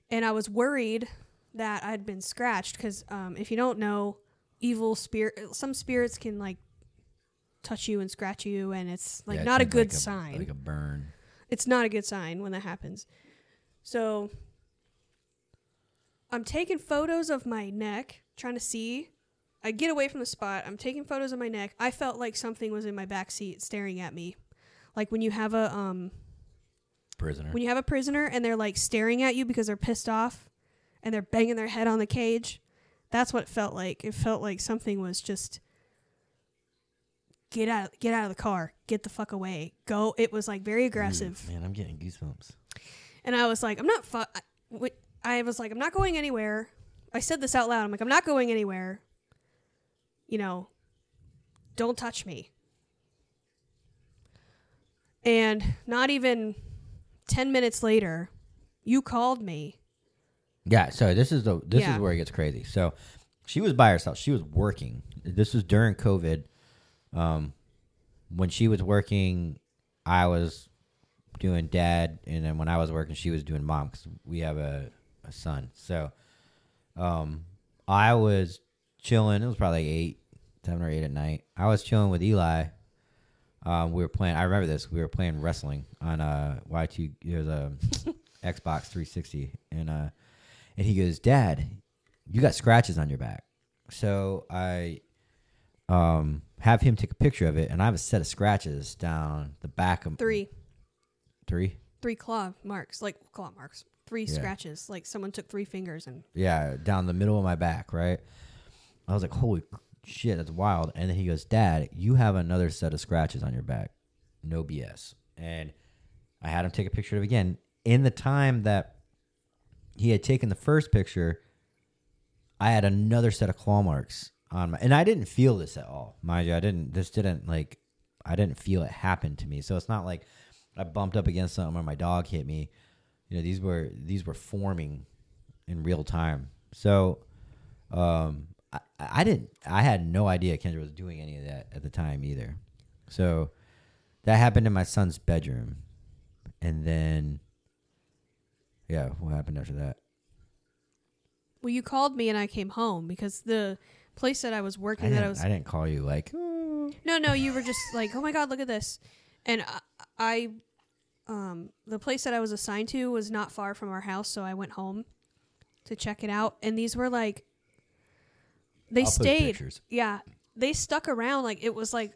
Speaker 2: And I was worried that I'd been scratched because um, if you don't know, evil spirit, some spirits can like touch you and scratch you, and it's like
Speaker 1: Yeah, it
Speaker 2: not a good
Speaker 1: like
Speaker 2: sign
Speaker 1: like a burn.
Speaker 2: it's not a good sign when that happens. So I'm taking photos of my neck, trying to see. I get away from the spot. I'm taking photos of my neck. I felt like something was in my back seat staring at me. Like when you have a um
Speaker 1: Prisoner.
Speaker 2: when you have a prisoner and they're like staring at you because they're pissed off and they're banging their head on the cage. That's what it felt like. It felt like something was just get out, get out of the car, get the fuck away, go. It was like very aggressive,
Speaker 1: Man, I'm getting goosebumps.
Speaker 2: and I was like, I'm not. Fu- I, I was like, I'm not going anywhere. I said this out loud. I'm like, I'm not going anywhere. You know, don't touch me. And not even 10 minutes later, you called me.
Speaker 1: Yeah, so this is the this
Speaker 2: Yeah.
Speaker 1: is where it gets crazy. So she was by herself. She was working. This was during COVID. Um, when she was working, I was doing dad, and then when I was working, she was doing mom because we have a, a son. So, um, I was chilling. It was probably eight, seven or eight at night. I was chilling with Eli. Um, we were playing. I remember this. We were playing wrestling on uh Y two. It was a Xbox 360, and uh, and he goes, "Dad, you got scratches on your back." So I um have him take a picture of it, and I have a set of scratches down the back of
Speaker 2: Three,
Speaker 1: three.
Speaker 2: three claw marks, like claw marks, three
Speaker 1: Yeah.
Speaker 2: scratches, like someone took three fingers and
Speaker 1: Yeah, down the middle of my back, right? I was like, holy shit, that's wild. And then he goes, Dad, you have another set of scratches on your back. No BS. And I had him take a picture of it again. In the time that he had taken the first picture, I had another set of claw marks on my and I didn't feel this at all. Mind you, I didn't this didn't like I didn't feel it happen to me. So it's not like I bumped up against something or my dog hit me. You know, these were these were forming in real time. So um I, I didn't I had no idea Kendra was doing any of that at the time either. So that happened in my son's bedroom. And then yeah, what happened after that?
Speaker 2: well, you called me and I came home because the place that I was
Speaker 1: I
Speaker 2: working that I was
Speaker 1: I didn't call you like
Speaker 2: No, no, you were just like, "Oh my god, look at this." And I, I um the place that I was assigned to was not far from our house, so I went home to check it out and these were like they
Speaker 1: I'll
Speaker 2: stayed. Yeah. They stuck around like it was like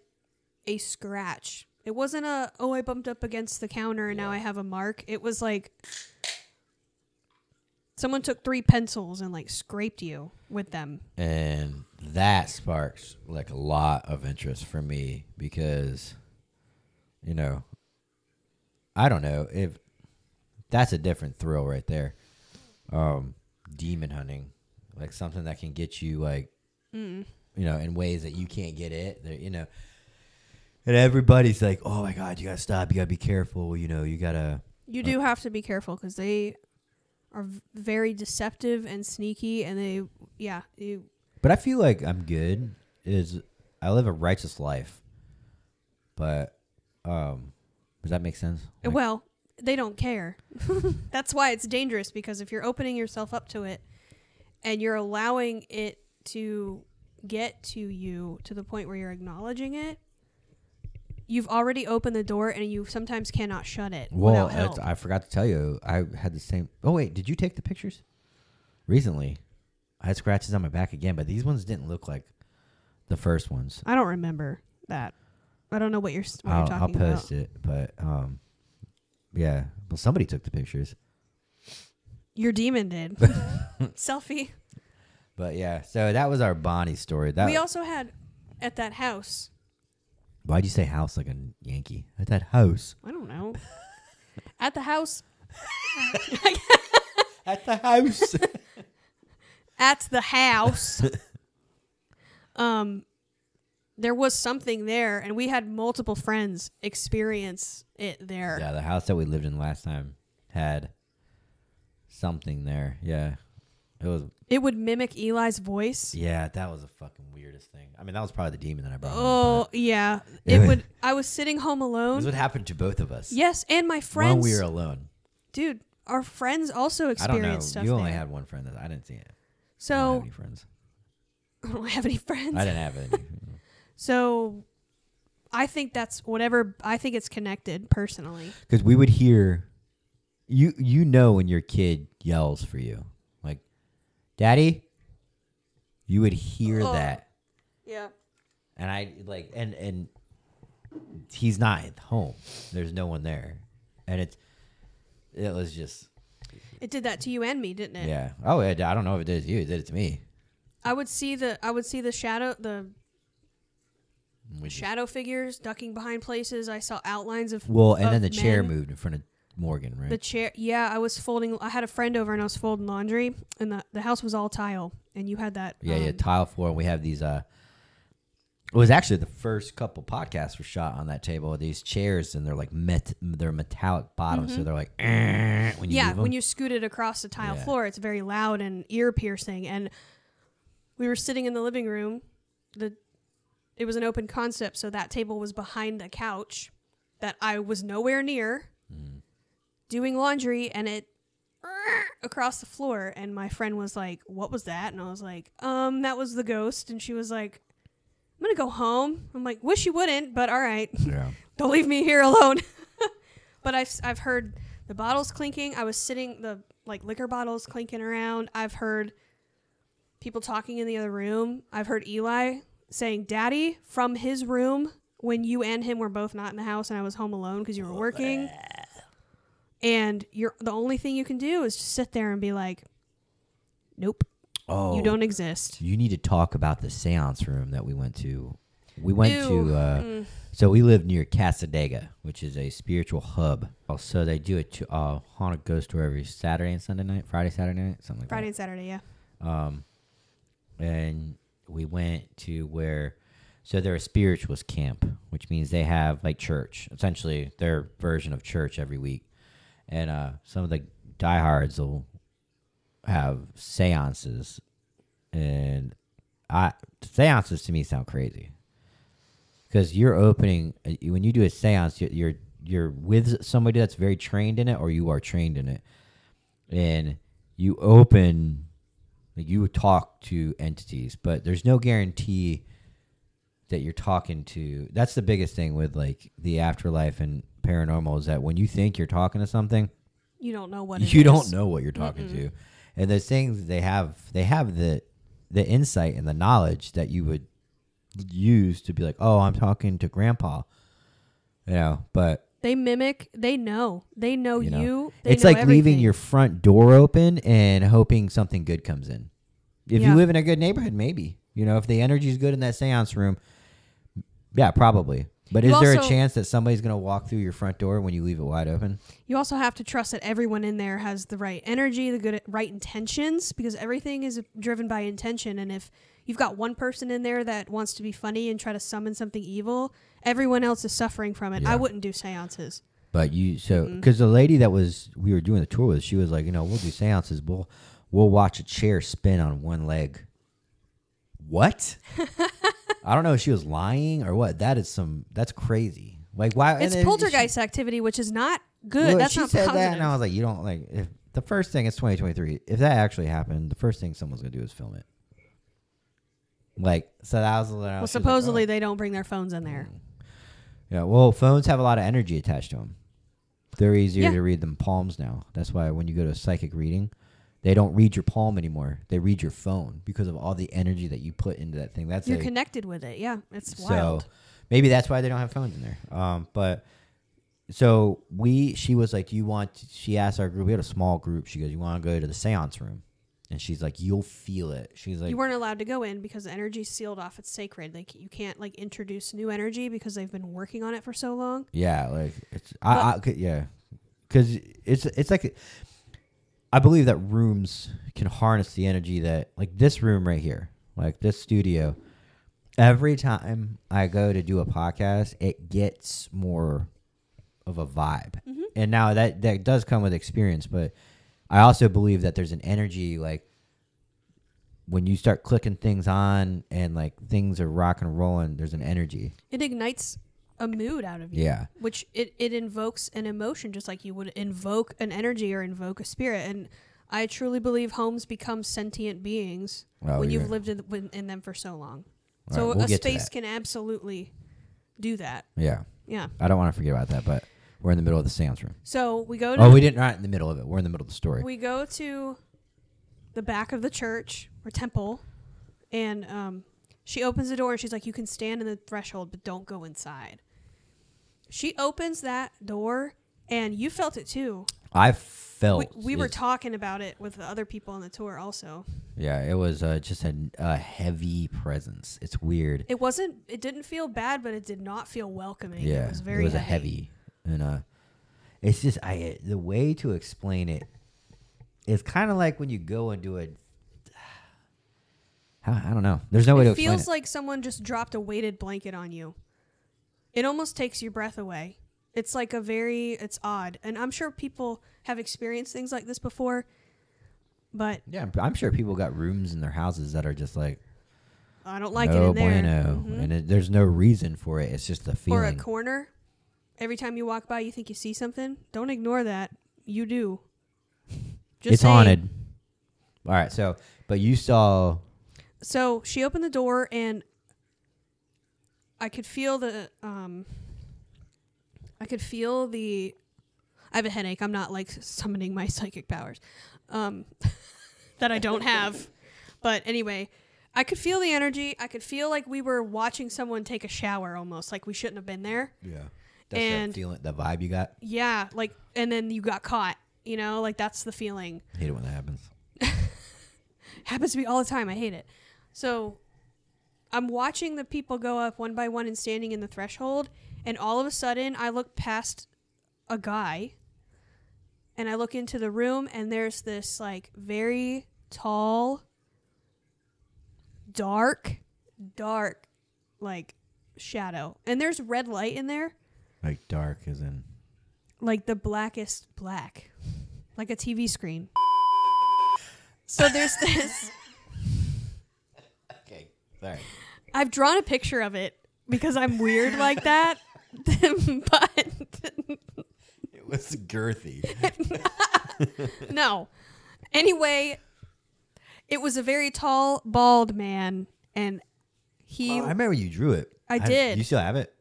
Speaker 2: a scratch. It wasn't a oh I bumped up against the counter and now I have a mark. It was like someone took three pencils and like scraped you with them.
Speaker 1: and that sparks like a lot of interest for me because you know i don't know if that's a different thrill right there um demon hunting like something that can get you like
Speaker 2: Mm.
Speaker 1: you know in ways that you can't get it There- you know and everybody's like oh my god you gotta stop you gotta be careful you know you gotta
Speaker 2: You do have to be careful because they are very deceptive and sneaky, and they, yeah, you.
Speaker 1: But I feel like I'm good. Is I live a righteous life, but um, does that make sense? Like,
Speaker 2: well, they don't care. That's why it's dangerous because if you're opening yourself up to it, and you're allowing it to get to you to the point where you're acknowledging it, you've already opened the door, and you sometimes cannot shut it
Speaker 1: well, that's, I forgot to tell you. I had the same. Oh wait, did you take the pictures recently? I had scratches on my back again, but these ones didn't look like the first ones.
Speaker 2: I don't remember that. I don't know what you're s- what
Speaker 1: I'll,
Speaker 2: you're
Speaker 1: I'll
Speaker 2: talking
Speaker 1: post
Speaker 2: about.
Speaker 1: it, but um, yeah. Well, somebody took the pictures,
Speaker 2: Your demon did selfie.
Speaker 1: but yeah. So that was our Bonnie story. That
Speaker 2: we also had at that house.
Speaker 1: Why'd you say house like a Yankee? At that house.
Speaker 2: I don't know. at the house.
Speaker 1: At the house.
Speaker 2: At the house. um, there was something there, and we had multiple friends experience it there.
Speaker 1: Yeah, the house that we lived in last time had something there. Yeah. It was
Speaker 2: It would mimic Eli's voice.
Speaker 1: yeah, that was the fucking weirdest thing. I mean, that was probably the demon that I brought. home,
Speaker 2: Oh yeah,
Speaker 1: It would-.
Speaker 2: I was sitting home alone.
Speaker 1: this would happen to both of us.
Speaker 2: Yes, and my friends.
Speaker 1: When we were alone.
Speaker 2: dude, our friends also experienced
Speaker 1: I don't know.
Speaker 2: stuff
Speaker 1: You only
Speaker 2: there.
Speaker 1: had one friend that I didn't see it. I don't have
Speaker 2: so
Speaker 1: any friends.
Speaker 2: I don't have any friends.
Speaker 1: I didn't have any.
Speaker 2: So I think that's whatever I think it's connected personally.
Speaker 1: Because we would hear you you know when your kid yells for you. Daddy? You would hear
Speaker 2: Oh.
Speaker 1: that.
Speaker 2: Yeah.
Speaker 1: and I like and and he's not at home. There's no one there, and it's it was just
Speaker 2: It did that to you and me, didn't it?
Speaker 1: yeah. Oh, it, I don't know if it did it to you. It did it to me.
Speaker 2: I would see the I would see the shadow the shadow figures ducking behind places. I saw outlines of
Speaker 1: well, and
Speaker 2: of
Speaker 1: then the chair moved in front of Morgan, right?
Speaker 2: The chair, yeah, I was folding. I had a friend over and I was folding laundry, and the the house was all tile, and you had that.
Speaker 1: yeah, yeah,
Speaker 2: um,
Speaker 1: tile floor. And we have these. uh It was actually the first couple podcasts were shot on that table. These chairs, and they're like met. They're metallic bottoms, so they're like "Eh," when you
Speaker 2: Mm-hmm. yeah, when you scoot it across the tile
Speaker 1: Yeah.
Speaker 2: floor, it's very loud and ear piercing. And we were sitting in the living room. The it was an open concept, so that table was behind a couch that I was nowhere near. Doing laundry, and it across the floor. And my friend was like, "What was that?" And I was like, "Um, that was the ghost." And she was like, "I'm gonna go home." I'm like, "Wish you wouldn't, but all right."
Speaker 1: Yeah.
Speaker 2: don't leave me here alone. but I've I've heard the bottles clinking. I was sitting the like liquor bottles clinking around. I've heard people talking in the other room. I've heard Eli saying "Daddy" from his room when you and him were both not in the house and I was home alone because you were working. And you're the only thing you can do is just sit there and be like, "Nope,
Speaker 1: Oh,
Speaker 2: you don't exist."
Speaker 1: You need to talk about the seance room that we went to. We went
Speaker 2: Ew.
Speaker 1: to. Uh,
Speaker 2: Mm.
Speaker 1: So we live near Cassadaga, which is a spiritual hub. Also, they do a to, uh, haunted ghost tour every Saturday and Sunday night, Friday, Saturday night, something like
Speaker 2: Friday and Saturday, yeah.
Speaker 1: Um, and we went to where, so they're a spiritualist camp, which means they have like church, essentially their version of church every week. And uh, some of the diehards will have seances, and I seances to me sound crazy. Because you're opening uh, when you do a seance you're, you're you're with somebody that's very trained in it or you are trained in it. And you open like you talk to entities but there's no guarantee that you're talking to that's the biggest thing with like the afterlife and paranormal is that when you think you're talking to something
Speaker 2: You don't know what it
Speaker 1: you
Speaker 2: is.
Speaker 1: don't know what you're talking to and those things they have they have the the insight and the knowledge that you would use to be like oh i'm talking to grandpa you know but
Speaker 2: They mimic. They know. They know
Speaker 1: you
Speaker 2: you. They
Speaker 1: it's
Speaker 2: know
Speaker 1: like leaving your front door open and hoping something good comes in if
Speaker 2: Yeah.
Speaker 1: you live in a good neighborhood maybe you know if the energy is good in that seance room yeah probably but
Speaker 2: You
Speaker 1: is there a
Speaker 2: also-
Speaker 1: chance that somebody's going to walk through your front door when you leave it wide open
Speaker 2: You also have to trust that everyone in there has the right energy, the good right intentions, because everything is driven by intention. And if you've got one person in there that wants to be funny and try to summon something evil, everyone else is suffering from it.
Speaker 1: Yeah.
Speaker 2: I wouldn't do seances.
Speaker 1: But you so
Speaker 2: mm-hmm.
Speaker 1: because the lady that was we were doing the tour with, she was like, you know, we'll do seances. We'll we'll watch a chair spin on one leg. What? I don't know if she was lying or what. That is some. That's crazy. Like why? and
Speaker 2: It's
Speaker 1: then she-
Speaker 2: poltergeist activity, which is not good.
Speaker 1: well,
Speaker 2: That's
Speaker 1: she
Speaker 2: not
Speaker 1: said
Speaker 2: positive.
Speaker 1: that, and I was like, you don't like. If the first thing is 2023, if that actually happened, the first thing someone's gonna do is film it. Like so, that was. A little.
Speaker 2: Well, supposedly oh. they don't bring their phones in there. Mm.
Speaker 1: Yeah, well, phones have a lot of energy attached to them. They're easier
Speaker 2: Yeah.
Speaker 1: to read than palms now. That's why when you go to a psychic reading, they don't read your palm anymore. They read your phone because of all the energy that you put into that thing. That's
Speaker 2: You're
Speaker 1: a,
Speaker 2: connected with it. Yeah, it's
Speaker 1: so maybe that's why they don't have phones in there. Um, but so we, she was like, "Do you want?" She asked our group. We had a small group. She goes, "You want to go to the seance room?" And she's like, "You'll feel it." She's like,
Speaker 2: you weren't allowed to go in because the energy's sealed off. It's sacred. Like you can't like introduce new energy because they've been working on it for so long.
Speaker 1: Yeah, like it's I, I yeah, because it's it's like I believe that rooms can harness the energy that like this room right here, like this studio. Every time I go to do a podcast, it gets more of a vibe,
Speaker 2: Mhm.
Speaker 1: and now that that does come with experience, but I also believe that there's an energy like when you start clicking things on and like things are rock and rolling. There's an energy.
Speaker 2: It ignites a mood out of you.
Speaker 1: Yeah.
Speaker 2: Which it, it invokes an emotion just like you would invoke an energy or invoke a spirit. And I truly believe homes become sentient beings
Speaker 1: Oh,
Speaker 2: when you've lived in, in- in them for so long. So
Speaker 1: right, we'll
Speaker 2: a space can absolutely do that.
Speaker 1: Yeah.
Speaker 2: Yeah.
Speaker 1: I don't want to forget about that, but we're in the middle of the seance room.
Speaker 2: So we go to
Speaker 1: Oh, we didn't. Not in the middle of it. We're in the middle of the story.
Speaker 2: we go to the back of the church or temple and um, she opens the door and she's like you can stand in the threshold but don't go inside she opens that door and you felt it too
Speaker 1: I felt.
Speaker 2: we, we were talking about it with the other people on the tour also.
Speaker 1: Yeah, it was uh, just a, a heavy presence. It's weird.
Speaker 2: It wasn't. It didn't feel bad, but it did not feel welcoming.
Speaker 1: yeah,
Speaker 2: it was very It
Speaker 1: a
Speaker 2: heavy.
Speaker 1: heavy, and uh, it's just I the way to explain it is kind of like when you go and do a. I don't know. There's no way to
Speaker 2: it feels
Speaker 1: it.
Speaker 2: like someone just dropped a weighted blanket on you. It almost takes your breath away. It's like a very. It's odd, and I'm sure people have experienced things like this before. But
Speaker 1: yeah, I'm- I'm sure people got rooms in their houses that are just like
Speaker 2: I don't like
Speaker 1: no
Speaker 2: it in there.
Speaker 1: bueno,
Speaker 2: Mhm.
Speaker 1: and it, there's no reason for it. It's just the feeling.
Speaker 2: or a corner. Every time you walk by, you think you see something. Don't ignore that. You do. Just
Speaker 1: it's
Speaker 2: saying.
Speaker 1: haunted. All right, so but you saw
Speaker 2: So she opened the door, and I could feel the. Um, I could feel the. I have a headache. I'm not like summoning my psychic powers, um, that I don't have. But anyway, I could feel the energy. I could feel like we were watching someone take a shower, almost like we shouldn't have been there.
Speaker 1: yeah, that's
Speaker 2: And-
Speaker 1: the feeling, the vibe you got.
Speaker 2: Yeah, like, and then you got caught. You know, like that's the feeling.
Speaker 1: I hate it when that happens.
Speaker 2: happens to me all the time. I hate it. So I'm watching the people go up one by one and standing in the threshold, and all of a sudden I look past a guy and I look into the room and there's this like very tall dark dark like shadow. And there's red light in there,
Speaker 1: Like dark as in.
Speaker 2: like the blackest black. Like a TV screen. So there's this I've drawn a picture of it because I'm weird like that. but
Speaker 1: It was girthy.
Speaker 2: no. Anyway, it was a very tall, bald man, and he.
Speaker 1: Oh, I remember you drew it.
Speaker 2: I did.
Speaker 1: You still have it?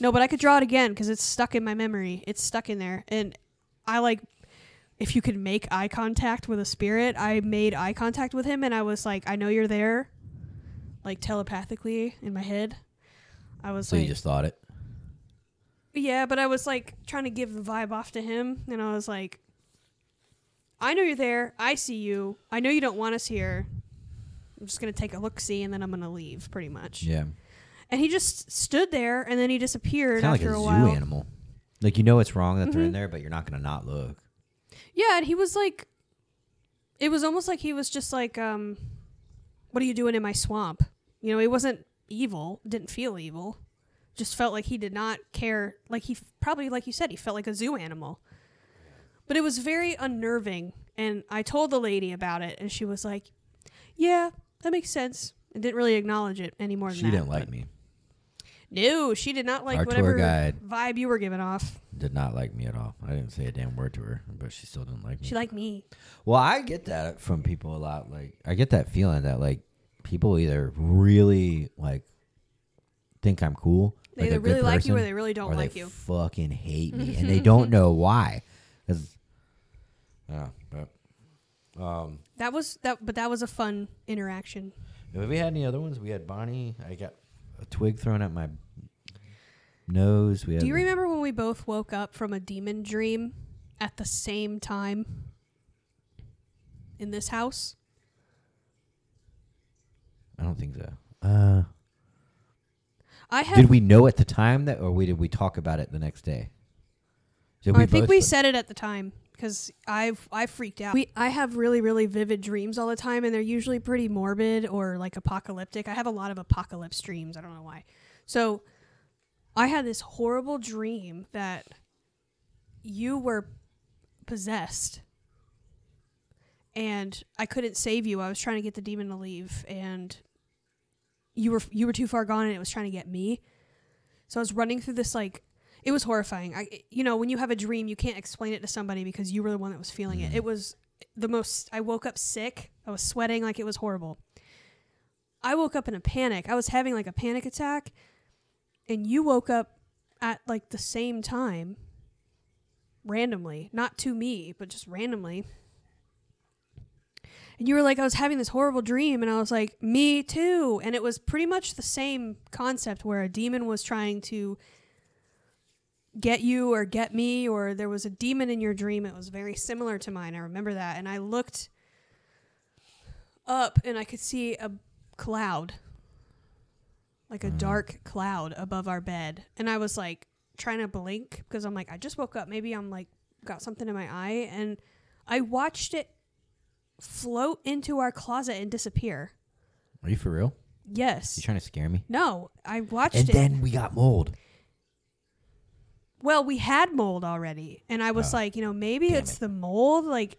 Speaker 2: no, but I could draw it again because it's stuck in my memory. It's stuck in there, and I like. If you could make eye contact with a spirit, I made eye contact with him, and I was like, "I know you're there," like telepathically in my head. I was
Speaker 1: So
Speaker 2: like,
Speaker 1: you just thought it.
Speaker 2: Yeah, but I was like trying to give the vibe off to him, and I was like, I know you're there. I see you. I know you don't want us here. I'm just gonna take a look, see, and then I'm gonna leave, pretty much.
Speaker 1: Yeah.
Speaker 2: And he just stood there, and then he disappeared
Speaker 1: Kind of like
Speaker 2: after
Speaker 1: a
Speaker 2: a
Speaker 1: zoo
Speaker 2: while.
Speaker 1: animal. Like you know it's wrong that they're in
Speaker 2: Mhm.
Speaker 1: there, but you're not gonna not look.
Speaker 2: Yeah, and he was like, it was almost like he was just like, um, what are you doing in my swamp? You know, he wasn't evil. Didn't feel evil. Just felt like he did not care. Like he f- probably, like you said, he felt like a zoo animal. But it was very unnerving. And I told the lady about it, and she was like, "Yeah, that makes sense." And didn't really acknowledge it any more than
Speaker 1: She
Speaker 2: that.
Speaker 1: didn't like me.
Speaker 2: No, she did not like
Speaker 1: Our
Speaker 2: whatever
Speaker 1: guide-
Speaker 2: vibe you were giving off.
Speaker 1: Did not like me at all. I didn't say a damn word to her, but she still didn't like me.
Speaker 2: She liked me.
Speaker 1: Well, I get that from people a lot. Like, I get that feeling that like people either really like think I'm cool,
Speaker 2: They
Speaker 1: like
Speaker 2: either
Speaker 1: good
Speaker 2: really like you or they really don't
Speaker 1: or
Speaker 2: like
Speaker 1: they
Speaker 2: you.
Speaker 1: fucking hate me, and they don't know why. 'Cause- yeah, but um,
Speaker 2: That was that, but that was a fun interaction.
Speaker 1: have we had any other ones? We had Bonnie. I got a twig thrown at my nose. We had
Speaker 2: Do you remember when we both woke up from a demon dream at the same time in this house?
Speaker 1: I don't think so. Uh,
Speaker 2: I have.
Speaker 1: did we know at the time that, or we did we talk about it the next day? Did
Speaker 2: I think
Speaker 1: both-
Speaker 2: we said it at the time because I've I freaked out. We I have really really vivid dreams all the time, and they're usually pretty morbid or like apocalyptic. I have a lot of apocalypse dreams. I don't know why. So I had this horrible dream that you were possessed and I couldn't save you. I was trying to get the demon to leave and you were you were too far gone and it was trying to get me. So I was running through this like it was horrifying. I you know, when you have a dream, you can't explain it to somebody because you were the one that was feeling it.
Speaker 1: Mhm.
Speaker 2: It was the most I woke up sick. I was sweating like it was horrible. I woke up in a panic. I was having like a panic attack and you woke up at like the same time randomly, not to me, but just randomly. And you were like, I was having this horrible dream, and I was like, me too. And it was pretty much the same concept where a demon was trying to get you or get me or there was a demon in your dream. It was very similar to mine. I remember that. And i looked up and i could see a cloud like a
Speaker 1: Mhm.
Speaker 2: dark cloud above our bed. And i was like trying to blink because i'm like i just woke up. Maybe i'm like got something in my eye. And i watched it float into our closet and disappear
Speaker 1: Are you for real?
Speaker 2: yes
Speaker 1: You trying to scare me?
Speaker 2: no i watched it.
Speaker 1: And
Speaker 2: it
Speaker 1: then we got mold.
Speaker 2: Well, we had mold already, and I was
Speaker 1: Oh.
Speaker 2: like, you know, maybe it's
Speaker 1: it.
Speaker 2: the mold. Like,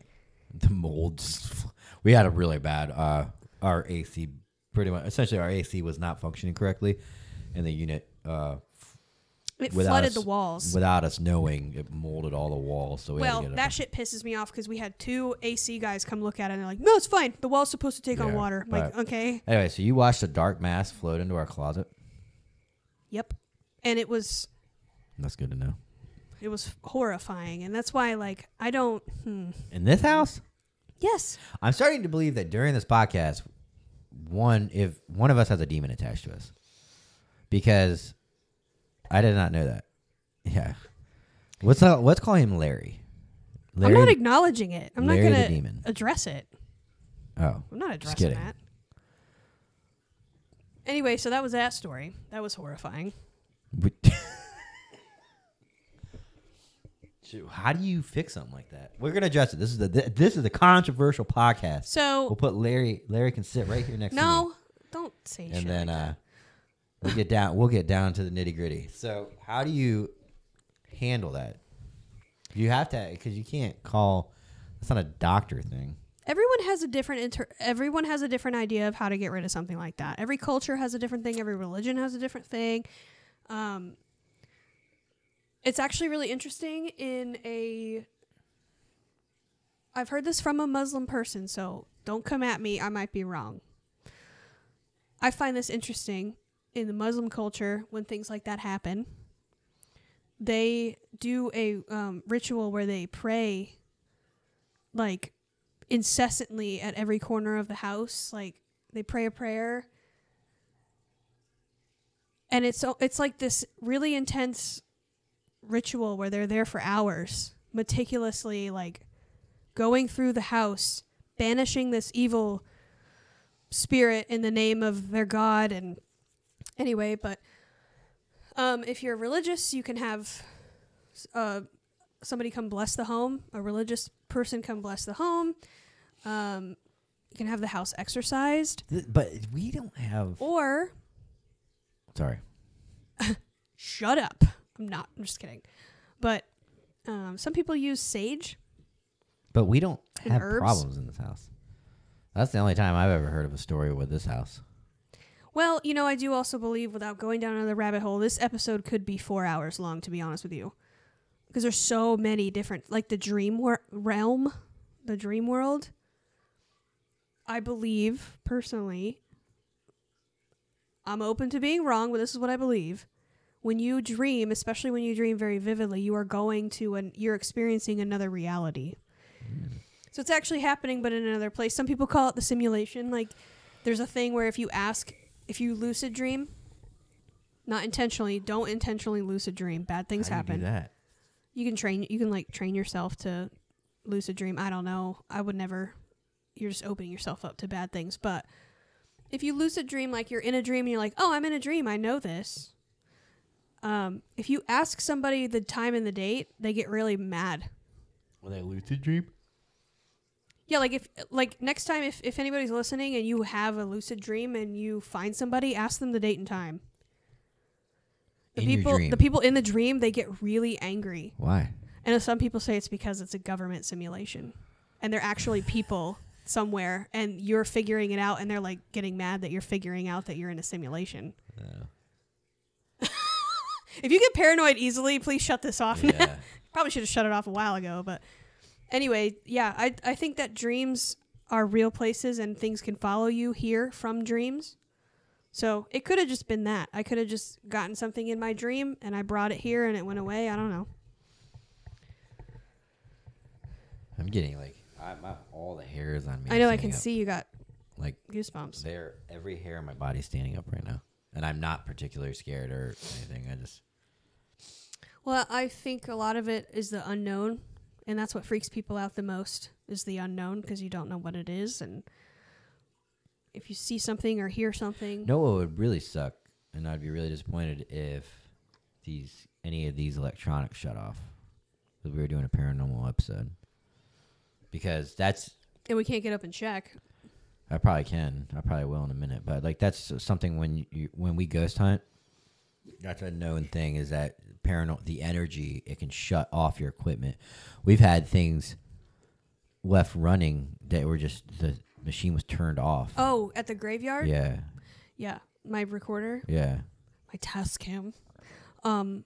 Speaker 1: The mold. just- We had a really bad. Uh, our AC pretty much essentially our AC was not functioning correctly, and the unit uh,
Speaker 2: it
Speaker 1: Without
Speaker 2: flooded
Speaker 1: us-
Speaker 2: the walls.
Speaker 1: without us knowing it molded all the walls. So we
Speaker 2: well,
Speaker 1: had to get
Speaker 2: that shit pisses me off because we had two AC guys come look at it and they're like, no, it's fine. The wall's supposed to take on water. I'm like, okay,
Speaker 1: Anyway, so you watched a dark mass float into our closet.
Speaker 2: yep. And it was
Speaker 1: That's good to know.
Speaker 2: it was horrifying, and that's why like I don't. Hmm.
Speaker 1: In this house,
Speaker 2: Yes,
Speaker 1: I'm starting to believe that during this podcast, one if one of us has a demon attached to us, because I did not know that. Yeah, what's up? Let's call him Larry. Larry.
Speaker 2: I'm not acknowledging it. I'm
Speaker 1: Larry
Speaker 2: not
Speaker 1: the
Speaker 2: gonna
Speaker 1: demon.
Speaker 2: address it.
Speaker 1: oh,
Speaker 2: I'm not addressing
Speaker 1: kidding.
Speaker 2: that. Anyway, so that was that story. That was horrifying.
Speaker 1: Shoot, How do you fix something like that? We're gonna address it. This is the th- this is a controversial podcast.
Speaker 2: So
Speaker 1: We'll put Larry. Larry can sit right here next to me.
Speaker 2: no, don't say shit.
Speaker 1: and then
Speaker 2: like
Speaker 1: uh,
Speaker 2: that.
Speaker 1: We'll get down. We'll get down to the nitty gritty. So, how do you handle that? You have to because you can't call. That's not a doctor thing.
Speaker 2: everyone has a different inter- everyone has a different idea of how to get rid of something like that. Every culture has a different thing. Every religion has a different thing. Um, it's actually really interesting in a. I've heard this from a Muslim person, so don't come at me. I might be wrong. I find this interesting in the Muslim culture when things like that happen. They do a um, ritual where they pray, like incessantly at every corner of the house. Like they pray a prayer, and it's it's like this really intense ritual where they're there for hours, meticulously like going through the house, banishing this evil spirit in the name of their god. And anyway, but um, if you're religious, you can have uh, somebody come bless the home, a religious person come bless the home. Um, you can have the house exorcised,
Speaker 1: Th- But we don't have.
Speaker 2: or
Speaker 1: Sorry.
Speaker 2: shut up. I'm not. I'm just kidding. But um, some people use sage.
Speaker 1: But we don't have
Speaker 2: herbs?
Speaker 1: problems in this house. That's the only time I've ever heard of a story with this house.
Speaker 2: Well, you know, I do also believe, without going down another rabbit hole, this episode could be four hours long. To be honest with you, because there's so many different, like the dream wor- realm, the dream world. I believe personally. I'm open to being wrong, but this is what I believe. When you dream, especially when you dream very vividly, you are going to and you're experiencing another reality. Mm. So it's actually happening, but in another place. Some people call it the simulation. Like, there's a thing where if you ask, if you lucid dream, not intentionally, don't intentionally lucid dream. Bad things
Speaker 1: How do you
Speaker 2: happen.
Speaker 1: do that?
Speaker 2: You can train. You can like train yourself to lucid dream. I don't know. I would never. You're just opening yourself up to bad things. But if you lucid dream, like you're in a dream and you're like, oh, I'm in a dream. I know this. Um, if you ask somebody the time and the date, they get really mad.
Speaker 1: Were they lucid dream?
Speaker 2: Yeah, like if like next time if if anybody's listening and you have a lucid dream and you find somebody, ask them the date and time. The
Speaker 1: In
Speaker 2: people the people in the dream, they get really angry.
Speaker 1: Why?
Speaker 2: And some people say it's because it's a government simulation. And they're actually people somewhere and you're figuring it out and they're like getting mad that you're figuring out that you're in a simulation. If you get paranoid easily, please shut this off.
Speaker 1: Yeah.
Speaker 2: Probably should have shut it off a while ago, but anyway, yeah, I I think that dreams are real places and things can follow you here from dreams. So it could have just been that. I could have just gotten something in my dream and I brought it here and it went away. I don't know.
Speaker 1: I'm getting like I, my, all the hairs on me.
Speaker 2: I know I can
Speaker 1: up.
Speaker 2: see you got
Speaker 1: Like
Speaker 2: goosebumps.
Speaker 1: There, every hair on my body's standing up right now, and I'm not particularly scared or anything. I just
Speaker 2: Well, I think a lot of it is the unknown, and that's what freaks people out the most is the unknown because you don't know what it is, and if you see something or hear something,
Speaker 1: No, what would really suck, and I'd be really disappointed if these any of these electronics shut off. If we were doing a paranormal episode, because that's
Speaker 2: and we can't get up and check.
Speaker 1: I probably can. I probably will in a minute. But like that's something when you when we ghost hunt, that's a known thing is that paranormal the energy it can shut off your equipment. We've had things left running that were just the machine was turned off.
Speaker 2: Oh, at the graveyard.
Speaker 1: Yeah.
Speaker 2: Yeah, my recorder,
Speaker 1: Yeah.
Speaker 2: my Tascam. Um,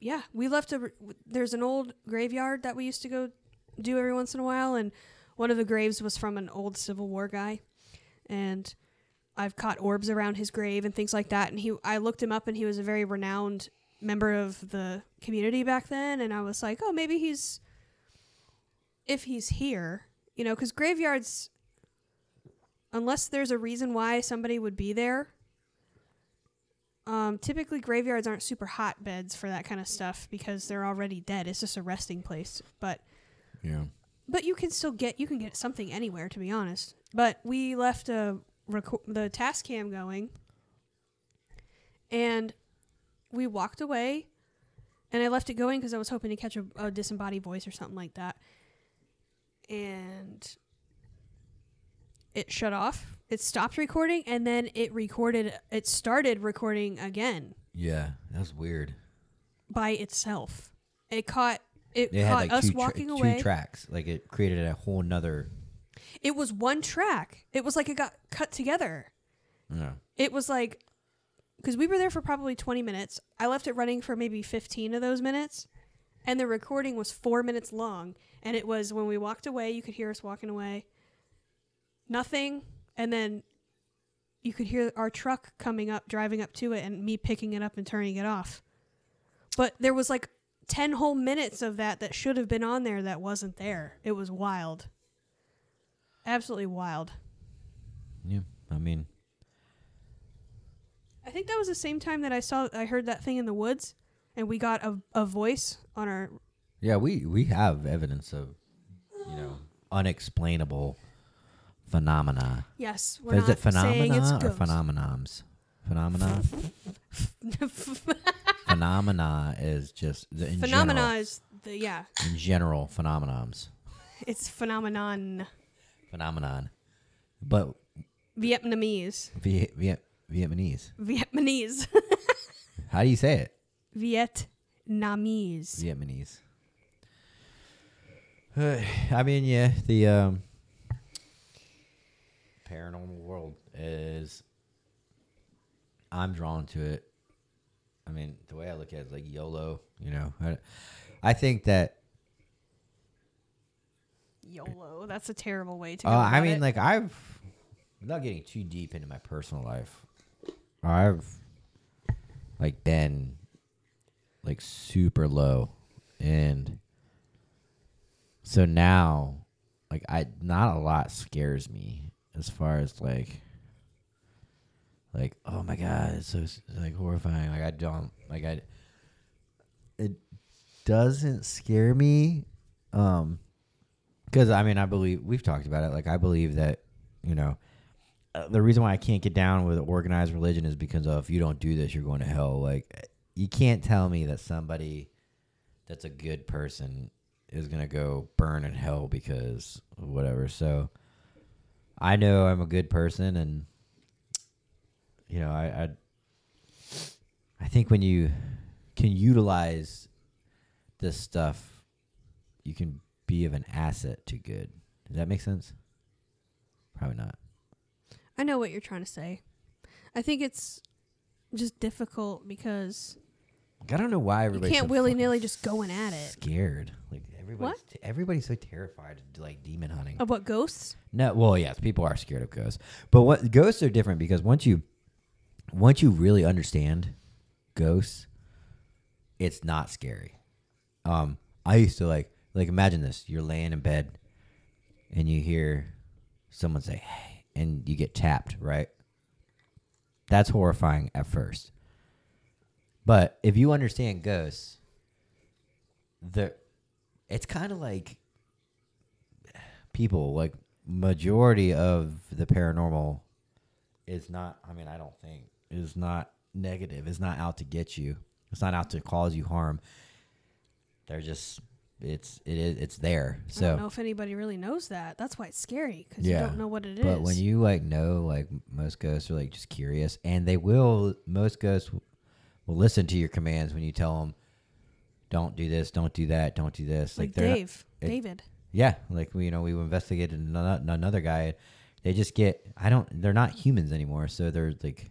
Speaker 2: yeah, we left a. re- There's an old graveyard that we used to go do every once in a while, and one of the graves was from an old Civil War guy, and I've caught orbs around his grave and things like that. And he, I looked him up, and he was a very renowned member of the community back then, and I was like, oh, maybe he's, if he's here, you know, because graveyards, unless there's a reason why somebody would be there, um, typically graveyards aren't super hotbeds for that kind of stuff because they're already dead. It's just a resting place. But
Speaker 1: Yeah.
Speaker 2: but you can still get you can get something anywhere to be honest. But we left a reco- the Tascam going, and we walked away, and I left it going because I was hoping to catch a, a disembodied voice or something like that, and it shut off. It stopped recording, and then it recorded. It started recording again
Speaker 1: Yeah. that was weird.
Speaker 2: by itself. It caught. It
Speaker 1: It
Speaker 2: caught
Speaker 1: like
Speaker 2: us
Speaker 1: two, tra-
Speaker 2: walking
Speaker 1: two
Speaker 2: away.
Speaker 1: tracks. Like it created a whole nother.
Speaker 2: It was one track. It was like it got cut together.
Speaker 1: Yeah.
Speaker 2: It was like because we were there for probably 20 minutes. I left it running for maybe 15 of those minutes, and the recording was four minutes long. And it was when we walked away, you could hear us walking away. Nothing, and then you could hear our truck coming up, driving up to it, and me picking it up and turning it off. But there was like 10 whole minutes of that that should have been on there that wasn't there. It was wild. Absolutely wild.
Speaker 1: Yeah. I mean,
Speaker 2: I think that was the same time that I saw I heard that thing in the woods and we got a, a voice on our
Speaker 1: yeah, we we have evidence of, you know, unexplainable phenomena.
Speaker 2: yes we're
Speaker 1: Is it
Speaker 2: not saying it's
Speaker 1: phenomena or
Speaker 2: ghosts.
Speaker 1: phenomenons? Phenomena. Phenomena is just the in
Speaker 2: phenomena
Speaker 1: general,
Speaker 2: is the yeah
Speaker 1: in general phenomenons.
Speaker 2: it's phenomenon
Speaker 1: Phenomenon. But
Speaker 2: Vietnamese
Speaker 1: Viet, Viet, Vietnamese.
Speaker 2: Vietnamese
Speaker 1: How do you say it?
Speaker 2: Vietnamese
Speaker 1: Vietnamese. I mean, yeah, the um, paranormal world is. I'm drawn to it. I mean, the way I look at it is like YOLO. You know, I, I think that.
Speaker 2: YOLO that's a terrible way to
Speaker 1: Uh, I mean,
Speaker 2: it.
Speaker 1: like I've, without getting too deep into my personal life, I've, like been, like super low, and so now, like I, not a lot scares me as far as like, like oh my god, it's so s- like horrifying. Like I don't like I, it doesn't scare me, um. Because I mean, I believe we've talked about it. Like, I believe that you know, the reason why I can't get down with organized religion is because of if you don't do this, you're going to hell. Like, you can't tell me that somebody that's a good person is gonna go burn in hell because whatever. So, I know I'm a good person, and you know, I I, I think when you can utilize this stuff, you can be of an asset to good. Does that make sense? Probably not.
Speaker 2: I know what you're trying to say. I think it's just difficult because
Speaker 1: I don't know why
Speaker 2: you
Speaker 1: everybody's
Speaker 2: can't willy nilly just going at it.
Speaker 1: Scared, like everybody's t- everybody's so terrified of like demon hunting.
Speaker 2: of what ghosts?
Speaker 1: No, well, yes, people are scared of ghosts, but what ghosts are different because once you once you really understand ghosts, it's not scary. Um, I used to like like imagine this: you're laying in bed, and you hear someone say "Hey," and you get tapped, right? That's horrifying at first, but if you understand ghosts, the it's kind of like people like majority of the paranormal is not i mean i don't think is not negative It's not out to get you it's not out to cause you harm they're just it's it is it's there So I
Speaker 2: don't know if anybody really knows that. That's why it's scary because
Speaker 1: Yeah.
Speaker 2: you don't know what it is.
Speaker 1: But when you like know, like most ghosts are like just curious, and they will. Most ghosts will listen to your commands when you tell them, "Don't do this, don't do that, don't do this."
Speaker 2: like
Speaker 1: they're not-
Speaker 2: Dave,
Speaker 1: it-
Speaker 2: David.
Speaker 1: yeah, like we, you know, we investigated ano- another guy. They just get. I don't. They're not humans anymore, so they're like.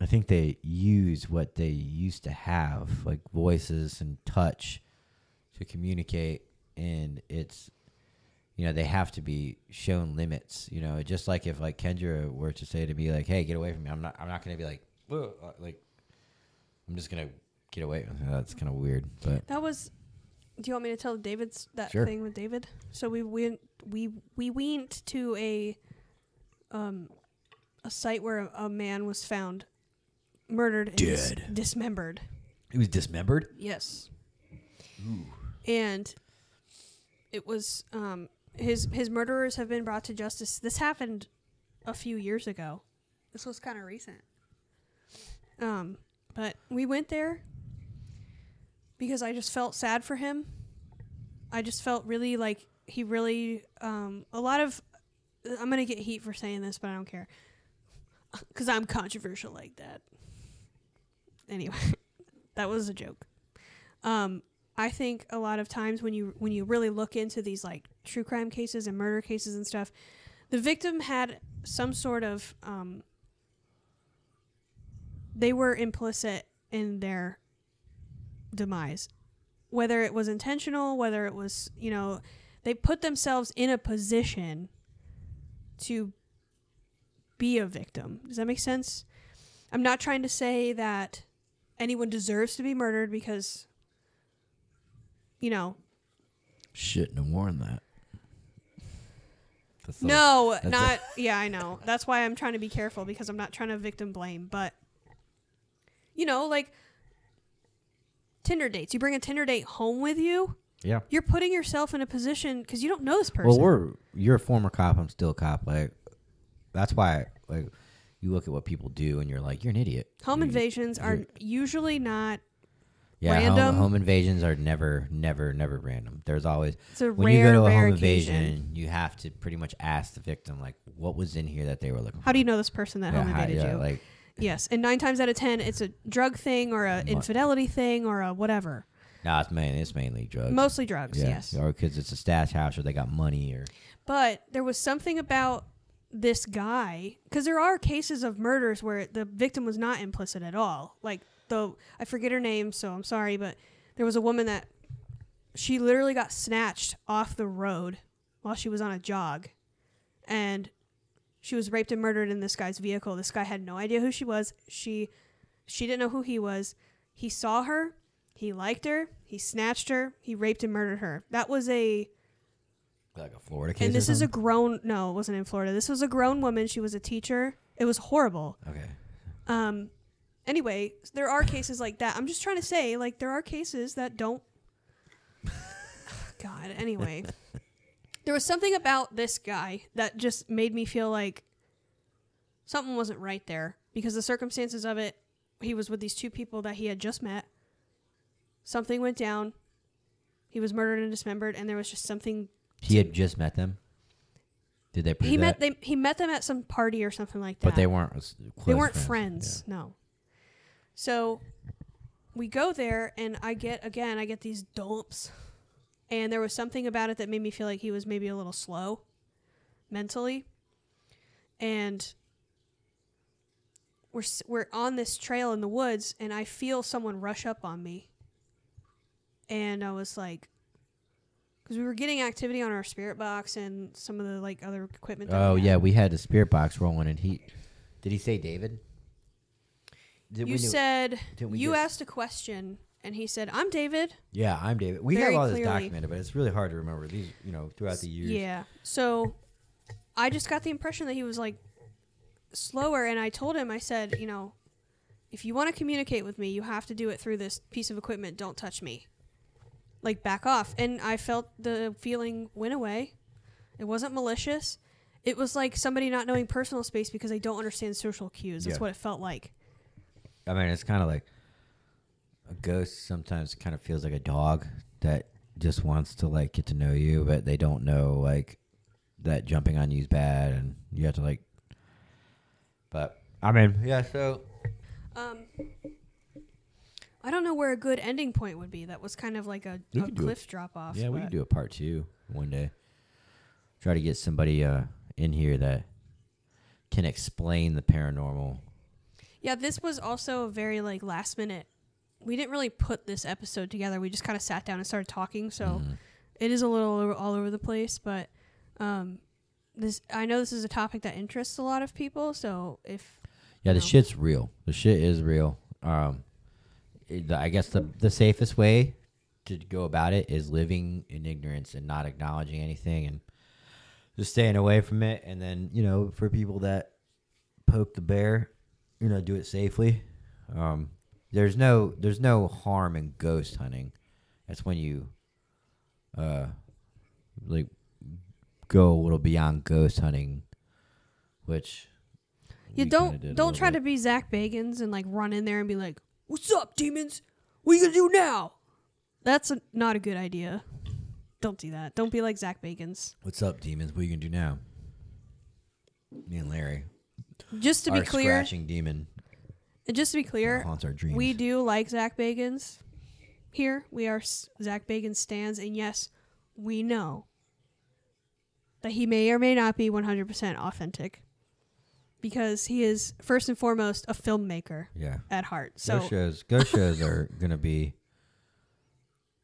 Speaker 1: I think they use what they used to have, like voices and touch, to communicate, and it's, you know, they have to be shown limits. You know, just like if like Kendra were to say to me like, "Hey, get away from me," I'm not. I'm not gonna be like, "Whoa," uh, like, I'm just gonna get away. That's kind of weird, but
Speaker 2: That was. Do you want me to tell David's that
Speaker 1: Sure.
Speaker 2: thing with David? So we went we we went to a um a site where a, a man was found murdered and dis-
Speaker 1: Dead.
Speaker 2: dismembered.
Speaker 1: he was dismembered.
Speaker 2: Yes. And it was um his his murderers have been brought to justice. This happened a few years ago. This was kind of recent. Um but we went there because I just felt sad for him. I just felt really like he really um a lot of I'm to get heat for saying this, but I don't care. Cuz I'm controversial like that. Anyway, that was a joke. Um I think a lot of times when you when you really look into these like true crime cases and murder cases and stuff, the victim had some sort of um, they were implicit in their demise, whether it was intentional, whether it was you know they put themselves in a position to be a victim. Does that make sense? I'm not trying to say that anyone deserves to be murdered because you know
Speaker 1: Shouldn't have worn that. That's
Speaker 2: no
Speaker 1: that's
Speaker 2: not yeah i know that's why i'm trying to be careful because i'm not trying to victim blame but you know like tinder dates you bring a tinder date home with you
Speaker 1: Yeah.
Speaker 2: you're putting yourself in a position because you don't know this person
Speaker 1: Well, we're you're a former cop. I'm still a cop. Like that's why like you look at what people do and you're like you're an idiot.
Speaker 2: home
Speaker 1: You-
Speaker 2: invasions are usually not
Speaker 1: Yeah,
Speaker 2: random.
Speaker 1: Home, home invasions are never, never, never random. There's always
Speaker 2: it's a
Speaker 1: when
Speaker 2: rare
Speaker 1: you go to a home
Speaker 2: occasion.
Speaker 1: invasion, you have to pretty much ask the victim like what was in here that they were looking for.
Speaker 2: how do you know this person that
Speaker 1: yeah,
Speaker 2: home
Speaker 1: how-
Speaker 2: invaded
Speaker 1: yeah,
Speaker 2: you
Speaker 1: like
Speaker 2: yes and nine times out of ten it's a drug thing or a infidelity thing or a whatever
Speaker 1: no, it's mainly it's mainly drugs.
Speaker 2: mostly drugs
Speaker 1: yeah.
Speaker 2: yes
Speaker 1: or because it's a stash house or they got money or
Speaker 2: But there was something about this guy because there are cases of murders where the victim was not implicit at all. Like the I forget her name, so I'm sorry, but there was a woman that she literally got snatched off the road while she was on a jog, and she was raped and murdered in this guy's vehicle. This guy had no idea who she was. She she didn't know who he was. He saw her. He liked her. He snatched her. He raped and murdered her. That was a
Speaker 1: like a Florida case.
Speaker 2: and this is a grown no, it wasn't in Florida. This was a grown woman. She was a teacher. It was horrible.
Speaker 1: okay.
Speaker 2: Um anyway, there are cases like that. I'm just trying to say like there are cases that don't God, anyway. there was something about this guy that just made me feel like something wasn't right there because the circumstances of it, he was with these two people that he had just met. Something went down. He was murdered and dismembered and there was just something
Speaker 1: He had just met them. Did they?
Speaker 2: He
Speaker 1: that?
Speaker 2: met they he met them at some party or something like that.
Speaker 1: but they weren't. Close
Speaker 2: they weren't
Speaker 1: friends.
Speaker 2: friends. No. So we go there and I get again I get these dumps, and there was something about it that made me feel like he was maybe a little slow, mentally, and we're we're on this trail in the woods and I feel someone rush up on me, and I was like. Because we were getting activity on our spirit box and some of the like other equipment. that
Speaker 1: Oh yeah, we had the spirit box rolling, and he did he say David? Did
Speaker 2: You
Speaker 1: we
Speaker 2: said you
Speaker 1: just-
Speaker 2: asked a question, and he said, "I'm David."
Speaker 1: Yeah, I'm David. We have all this
Speaker 2: clearly.
Speaker 1: documented, but it's really hard to remember these. You know, throughout the years.
Speaker 2: Yeah. So, I just got the impression that he was like slower, and I told him, I said, you know, if you want to communicate with me, you have to do it through this piece of equipment. Don't touch me. like back off. And I felt the feeling went away. It wasn't malicious. It was like somebody not knowing personal space because they don't understand social cues. That's
Speaker 1: Yeah.
Speaker 2: what it felt like.
Speaker 1: I mean, it's kind of like a ghost. Sometimes kind of feels like a dog that just wants to like get to know you, but they don't know like that jumping on you is bad, and you have to like. But I mean, yeah. So
Speaker 2: Um, I don't know where a good ending point would be. That was kind of like a, a
Speaker 1: could
Speaker 2: cliff drop off.
Speaker 1: yeah, we can do a part two one day. Try to get somebody uh in here that can explain the paranormal.
Speaker 2: Yeah, this was also a very like last minute. We didn't really put this episode together. We just kind of sat down and started talking. So
Speaker 1: Mhm.
Speaker 2: it is a little over, all over the place, but um, this I know this is a topic that interests a lot of people. So if
Speaker 1: Yeah, the
Speaker 2: No.
Speaker 1: shit's real. The shit is real. Um, it- I guess the the safest way to go about it is living in ignorance and not acknowledging anything and just staying away from it. And then you know, for people that poke the bear, you know, do it safely. Um, there's no there's no harm in ghost hunting. That's when you, uh, like go a little beyond ghost hunting, which
Speaker 2: you don't don't try
Speaker 1: bit.
Speaker 2: to be Zak Bagans and like run in there and be like, "What's up, demons? What are you gonna do now?" That's a, not a good idea. Don't do that. Don't be like Zak Bagans.
Speaker 1: What's up, demons? What are you gonna do now? Me and Larry,
Speaker 2: Just to be clear,
Speaker 1: scratching demon
Speaker 2: and just to be
Speaker 1: that
Speaker 2: clear,
Speaker 1: haunts our dreams.
Speaker 2: We do like Zak Bagans. Here, we are Zak Bagans stands, and yes, we know that he may or may not be 100% authentic because he is first and foremost a filmmaker
Speaker 1: yeah.
Speaker 2: at heart.
Speaker 1: So
Speaker 2: So
Speaker 1: shows, ghost shows are gonna be,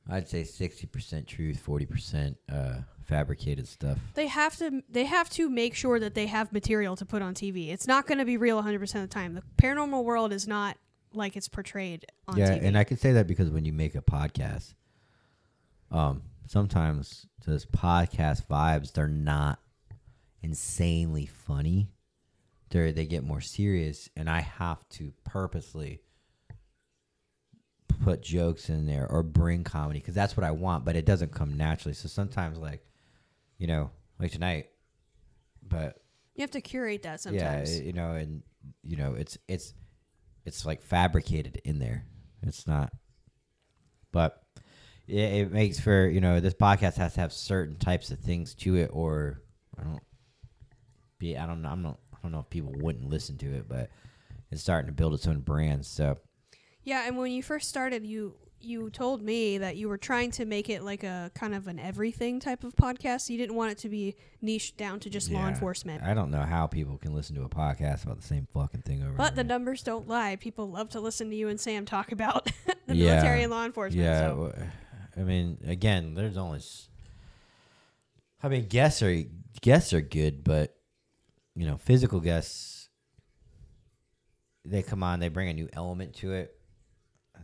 Speaker 1: I'd say sixty percent truth, forty percent uh, fabricated stuff.
Speaker 2: they have to they have to make sure that they have material to put on TV. It's not going to be real 100% of the time. The paranormal world is not like it's portrayed on TV.
Speaker 1: yeah,
Speaker 2: TV.
Speaker 1: and I can say that because when you make a podcast, um, sometimes those podcast vibes they're not insanely funny. They they get more serious, and I have to purposely put jokes in there or bring comedy because that's what I want, but it doesn't come naturally. So sometimes, like, you know, like tonight, but
Speaker 2: you have to curate that sometimes.
Speaker 1: it- you know, and you know, it's it's it's like fabricated in there. It's not, but it, it makes for you know this podcast has to have certain types of things to it, or I don't be I don't know I'm not I don't know if people wouldn't listen to it, but it's starting to build its own brand. So
Speaker 2: Yeah, and when you first started, you you told me that you were trying to make it like a kind of an everything type of podcast. You didn't want it to be niched down to just law enforcement.
Speaker 1: I don't know how people can listen to a podcast about the same fucking thing over.
Speaker 2: But the numbers don't lie. People love to listen to you and Sam talk about the
Speaker 1: Yeah.
Speaker 2: military and law enforcement.
Speaker 1: Yeah,
Speaker 2: so.
Speaker 1: w- I mean, again, there's only. s- I mean, guests are guests are good, but you know, physical guests. They come on, they bring a new element to it.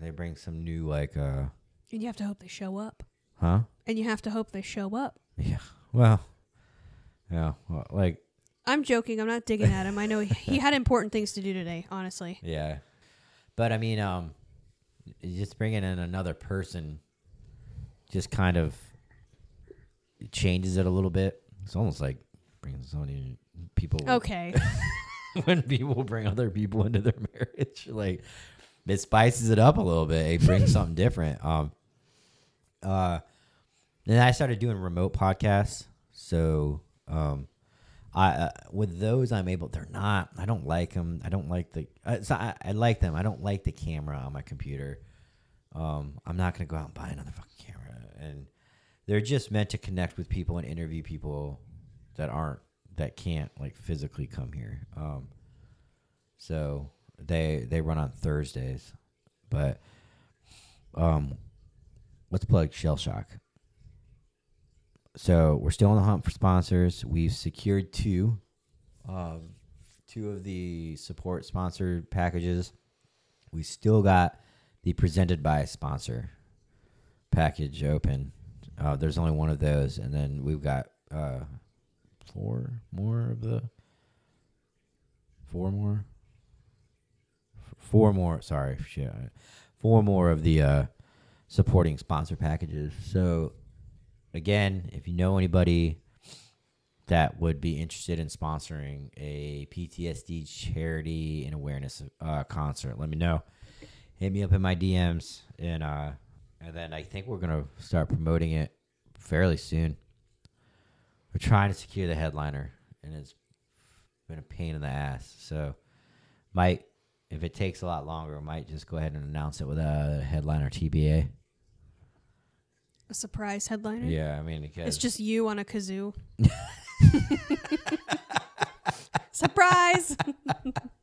Speaker 1: They bring some new like, uh,
Speaker 2: And you have to hope they show up.
Speaker 1: huh?
Speaker 2: And you have to hope they show up.
Speaker 1: Yeah. Well, yeah. Well, like,
Speaker 2: I'm joking. I'm not digging at him. I know he, he had important things to do today, honestly.
Speaker 1: yeah. But I mean, um, just bringing in another person, just kind of changes it a little bit. It's almost like bringing so many people.
Speaker 2: Okay.
Speaker 1: when people bring other people into their marriage. Like it spices it up a little bit. It brings something different. Um, uh, then I started doing remote podcasts. So, um, I uh, with those I'm able. They're not. I don't like them. I don't like the. Uh, not, I, I like them. I don't like the camera on my computer. Um, I'm not gonna go out and buy another fucking camera. And they're just meant to connect with people and interview people that aren't that can't like physically come here. Um, so they they run on Thursdays, but um, let's plug Shell Shock. So we're still on the hunt for sponsors. We've secured two, um, two of the support sponsored packages. We still got the presented by sponsor package open. Uh, there's only one of those, and then we've got uh, four more of the four more four more sorry shit four more of the uh supporting sponsor packages. So, again, if you know anybody that would be interested in sponsoring a PTSD charity and awareness uh, concert, let me know. Hit me up in my DMs, and uh, and then I think we're gonna start promoting it fairly soon. We're trying to secure the headliner, and it's been a pain in the ass. So, might if it takes a lot longer, we might just go ahead and announce it with a headliner TBA.
Speaker 2: A surprise headliner.
Speaker 1: Yeah, I mean,
Speaker 2: It's just you on a kazoo. Surprise!